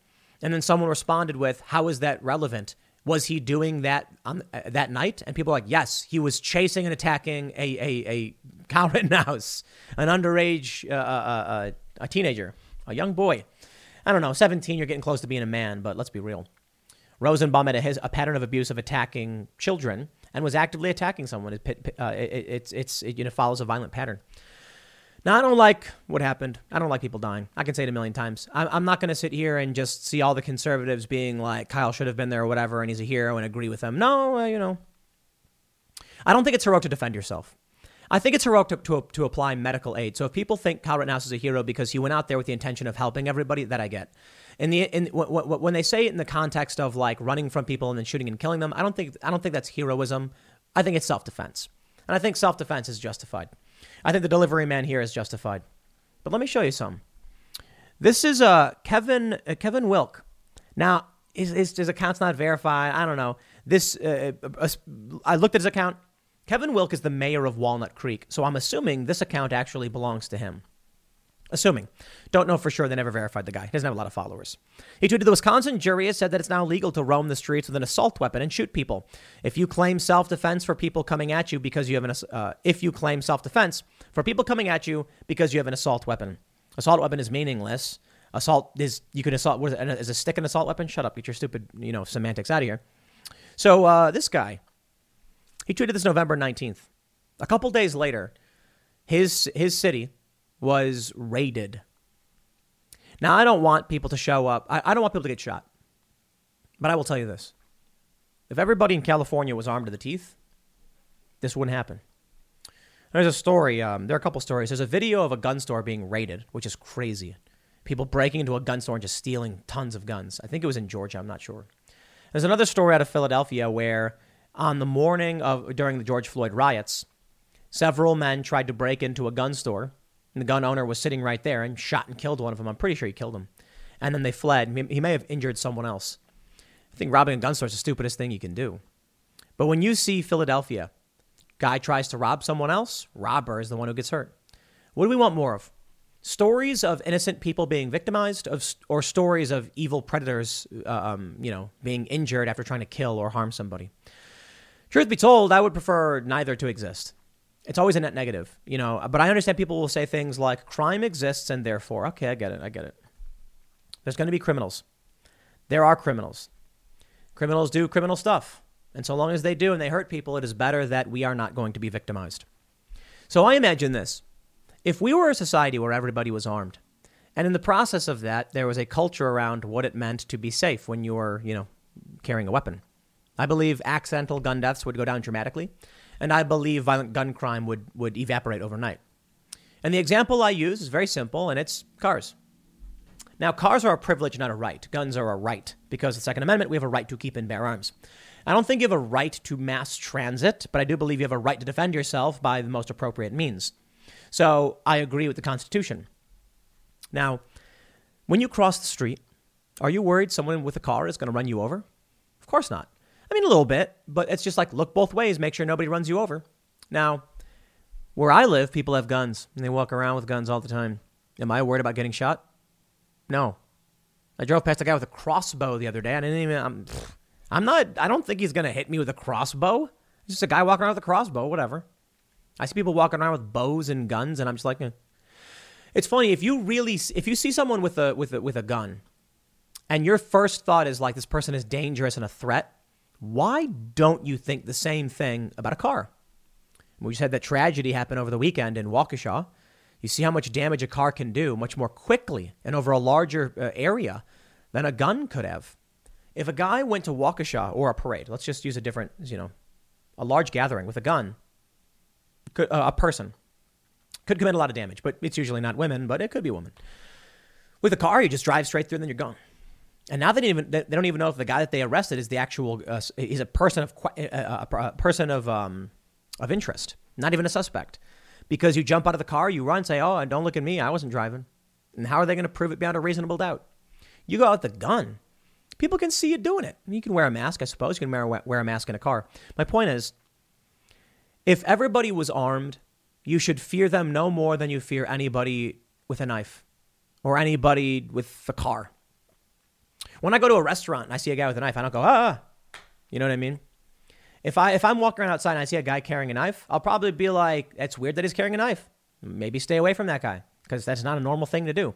Speaker 1: And then someone responded with, "How is that relevant?" Was he doing that on uh, that night? And people are like, yes, he was chasing and attacking a a, a Kyle Rittenhouse, an underage uh, uh a teenager, a young boy. I don't know, 17, you're getting close to being a man, but let's be real. Rosenbaum had a, his, a pattern of abuse of attacking children and was actively attacking someone. It, uh, it, it's, it's, it, you know, follows a violent pattern. Now, I don't like what happened. I don't like people dying. I can say it a million times. I'm, I'm not going to sit here and just see all the conservatives being like, Kyle should have been there or whatever, and he's a hero and agree with them. No, uh, you know. I don't think it's heroic to defend yourself. I think it's heroic to, to, to, apply medical aid. So if people think Kyle Rittenhouse is a hero because he went out there with the intention of helping everybody, that I get. In the in when they say it in the context of like running from people and then shooting and killing them, I don't think I don't think that's heroism. I think it's self defense, and I think self defense is justified. I think the delivery man here is justified. But let me show you some. This is uh, Kevin uh, Kevin Wilk. Now his, his, his account's not verified. I don't know. This uh, uh, I looked at his account. Kevin Wilk is the mayor of Walnut Creek, so I'm assuming this account actually belongs to him. Assuming. Don't know for sure. They never verified the guy. He doesn't have a lot of followers. He tweeted the Wisconsin jury has said that it's now legal to roam the streets with an assault weapon and shoot people. If you claim self defense for people coming at you because you have an uh, if you claim self defense for people coming at you because you have an assault weapon, assault weapon is meaningless. Assault is you can assault. What is, it, is a stick an assault weapon? Shut up. Get your stupid you know semantics out of here. So uh, this guy, he tweeted this November nineteenth. A couple days later, his his city was raided. Now, I don't want people to show up. I, I don't want people to get shot. But I will tell you this if everybody in California was armed to the teeth, this wouldn't happen. There's a story, um, there are a couple stories. There's a video of a gun store being raided, which is crazy. People breaking into a gun store and just stealing tons of guns. I think it was in Georgia, I'm not sure. There's another story out of Philadelphia where on the morning of during the George Floyd riots, several men tried to break into a gun store and the gun owner was sitting right there and shot and killed one of them. I'm pretty sure he killed him. And then they fled. He may have injured someone else. I think robbing a gun store is the stupidest thing you can do. But when you see Philadelphia, guy tries to rob someone else, robber is the one who gets hurt. What do we want more of? Stories of innocent people being victimized, of, or stories of evil predators, uh, um, you know, being injured after trying to kill or harm somebody. Truth be told, I would prefer neither to exist. It's always a net negative, you know. But I understand people will say things like crime exists and therefore, okay, I get it, I get it. There's going to be criminals. There are criminals. Criminals do criminal stuff. And so long as they do and they hurt people, it is better that we are not going to be victimized. So I imagine this. If we were a society where everybody was armed, and in the process of that, there was a culture around what it meant to be safe when you were, you know, carrying a weapon. I believe accidental gun deaths would go down dramatically and I believe violent gun crime would, would evaporate overnight. And the example I use is very simple, and it's cars. Now, cars are a privilege, not a right. Guns are a right because the Second Amendment, we have a right to keep and bear arms. I don't think you have a right to mass transit, but I do believe you have a right to defend yourself by the most appropriate means. So I agree with the Constitution. Now, when you cross the street, are you worried someone with a car is going to run you over? Of course not. I mean, a little bit, but it's just like look both ways, make sure nobody runs you over. Now, where I live, people have guns and they walk around with guns all the time. Am I worried about getting shot? No. I drove past a guy with a crossbow the other day. I didn't even. I'm, I'm not. I don't think he's gonna hit me with a crossbow. It's just a guy walking around with a crossbow, whatever. I see people walking around with bows and guns, and I'm just like, eh. it's funny if you really if you see someone with a with a with a gun, and your first thought is like this person is dangerous and a threat. Why don't you think the same thing about a car? We just had that tragedy happen over the weekend in Waukesha. You see how much damage a car can do much more quickly and over a larger uh, area than a gun could have. If a guy went to Waukesha or a parade, let's just use a different, you know, a large gathering with a gun, could, uh, a person could commit a lot of damage, but it's usually not women, but it could be a woman. With a car, you just drive straight through and then you're gone. And now they don't even they don't even know if the guy that they arrested is the actual uh, he's a person of uh, uh, a person of um, of interest, not even a suspect, because you jump out of the car, you run, say, "Oh, don't look at me, I wasn't driving." And how are they going to prove it beyond a reasonable doubt? You go out with the gun, people can see you doing it. You can wear a mask, I suppose. You can wear wear a mask in a car. My point is, if everybody was armed, you should fear them no more than you fear anybody with a knife or anybody with a car. When I go to a restaurant and I see a guy with a knife, I don't go, ah, you know what I mean? If I if I'm walking around outside and I see a guy carrying a knife, I'll probably be like, "That's weird that he's carrying a knife. Maybe stay away from that guy because that's not a normal thing to do."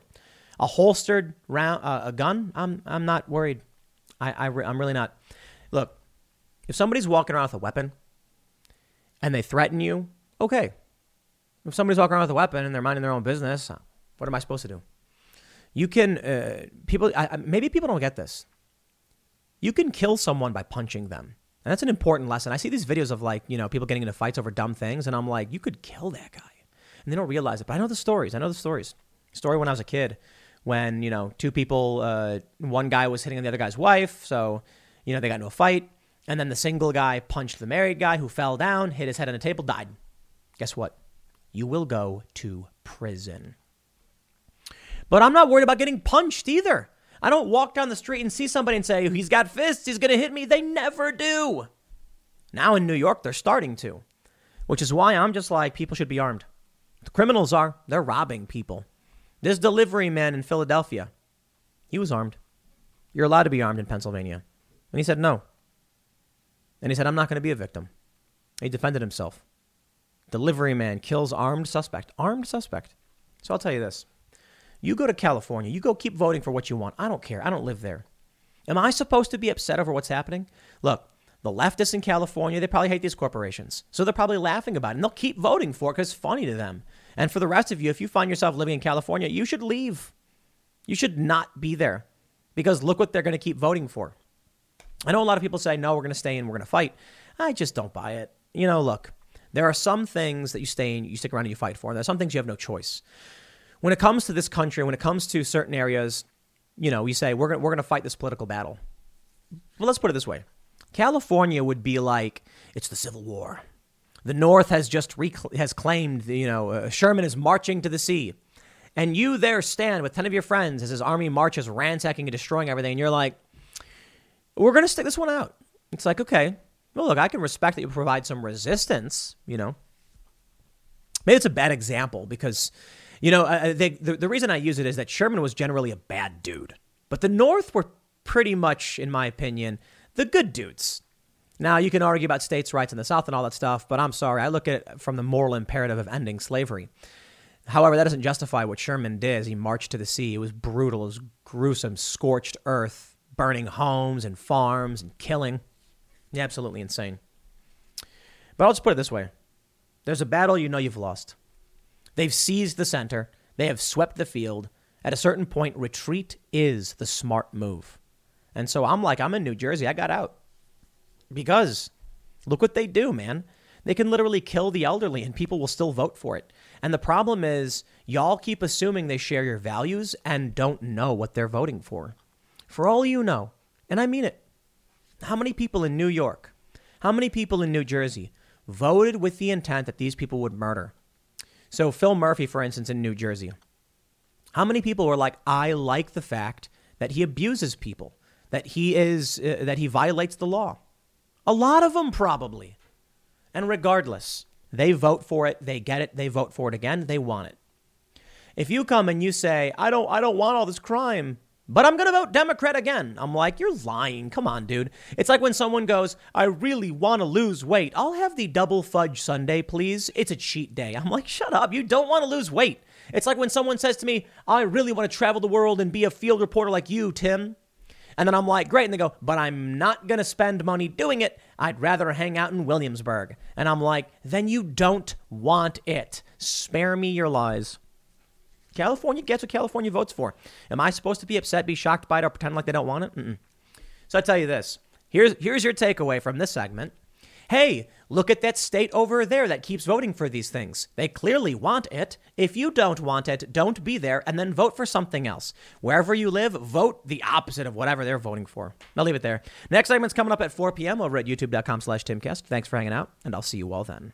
Speaker 1: A holstered round uh, a gun, I'm I'm not worried. I, I I'm really not. Look, if somebody's walking around with a weapon and they threaten you, okay. If somebody's walking around with a weapon and they're minding their own business, what am I supposed to do? You can uh, people I, maybe people don't get this. You can kill someone by punching them. And that's an important lesson. I see these videos of like, you know, people getting into fights over dumb things, and I'm like, you could kill that guy. And they don't realize it. But I know the stories. I know the stories. Story when I was a kid, when, you know, two people, uh, one guy was hitting on the other guy's wife. So, you know, they got into a fight. And then the single guy punched the married guy who fell down, hit his head on a table, died. Guess what? You will go to prison. But I'm not worried about getting punched either. I don't walk down the street and see somebody and say, he's got fists, he's going to hit me. They never do. Now in New York, they're starting to, which is why I'm just like, people should be armed. The criminals are. They're robbing people. This delivery man in Philadelphia, he was armed. You're allowed to be armed in Pennsylvania. And he said no. And he said, I'm not going to be a victim. He defended himself. Delivery man kills armed suspect. Armed suspect. So I'll tell you this you go to California, you go keep voting for what you want. I don't care. I don't live there. Am I supposed to be upset over what's happening? Look, the leftists in California, they probably hate these corporations. So they're probably laughing about it. And they'll keep voting for it because it's funny to them. And for the rest of you, if you find yourself living in California, you should leave. You should not be there because look what they're going to keep voting for. I know a lot of people say, no, we're going to stay in, we're going to fight. I just don't buy it. You know, look, there are some things that you stay in, you stick around and you fight for, and there are some things you have no choice when it comes to this country, when it comes to certain areas, you know, you say we're gonna, we're going to fight this political battle. Well, let's put it this way: California would be like it's the Civil War. The North has just has claimed, you know, uh, Sherman is marching to the sea, and you there stand with ten of your friends as his army marches, ransacking and destroying everything, and you're like, we're going to stick this one out. It's like, okay, well, look, I can respect that you provide some resistance, you know. Maybe it's a bad example because you know, they, the, the reason I use it is that Sherman was generally a bad dude, but the North were pretty much, in my opinion, the good dudes. Now, you can argue about states' rights in the South and all that stuff, but I'm sorry. I look at it from the moral imperative of ending slavery. However, that doesn't justify what Sherman did as he marched to the sea. It was brutal, it was gruesome, scorched earth, burning homes and farms and killing. Yeah, absolutely insane. But I'll just put it this way there's a battle you know you've lost. They've seized the center, they have swept the field. At a certain point, retreat is the smart move. And so I'm like, I'm in New Jersey. I got out. Because look what they do, man. They can literally kill the elderly and people will still vote for it. And the problem is, y'all keep assuming they share your values and don't know what they're voting for. For all you know, and I mean it, how many people in New York, how many people in New Jersey voted with the intent that these people would murder? So, Phil Murphy, for instance, in New Jersey, how many people were like, I like the fact that he abuses people, that he is, uh, that he violates the law? A lot of them probably. And regardless, they vote for it, they get it, they vote for it again, they want it. If you come and you say, I don't, I don't want all this crime, but I'm going to vote Democrat again. I'm like, you're lying. Come on, dude. It's like when someone goes, I really want to lose weight. I'll have the double fudge sundae, please. It's a cheat day. I'm like, shut up. You don't want to lose weight. It's like when someone says to me, I really want to travel the world and be a field reporter like you, Tim. And then I'm like, great. And they go, but I'm not going to spend money doing it. I'd rather hang out in Williamsburg. And I'm like, then you don't want it. Spare me your lies. California gets what California votes for. Am I supposed to be upset, be shocked by it, or pretend like they don't want it? Mm-mm. So I tell you this. Here's here's your takeaway from this segment. Hey, look at that state over there that keeps voting for these things. They clearly want it. If you don't want it, don't be there and then vote for something else. Wherever you live, vote the opposite of whatever they're voting for. I'll leave it there. Next segment's coming up at 4 p.m. over at youtube.com slash timcast. Thanks for hanging out, and I'll see you all then.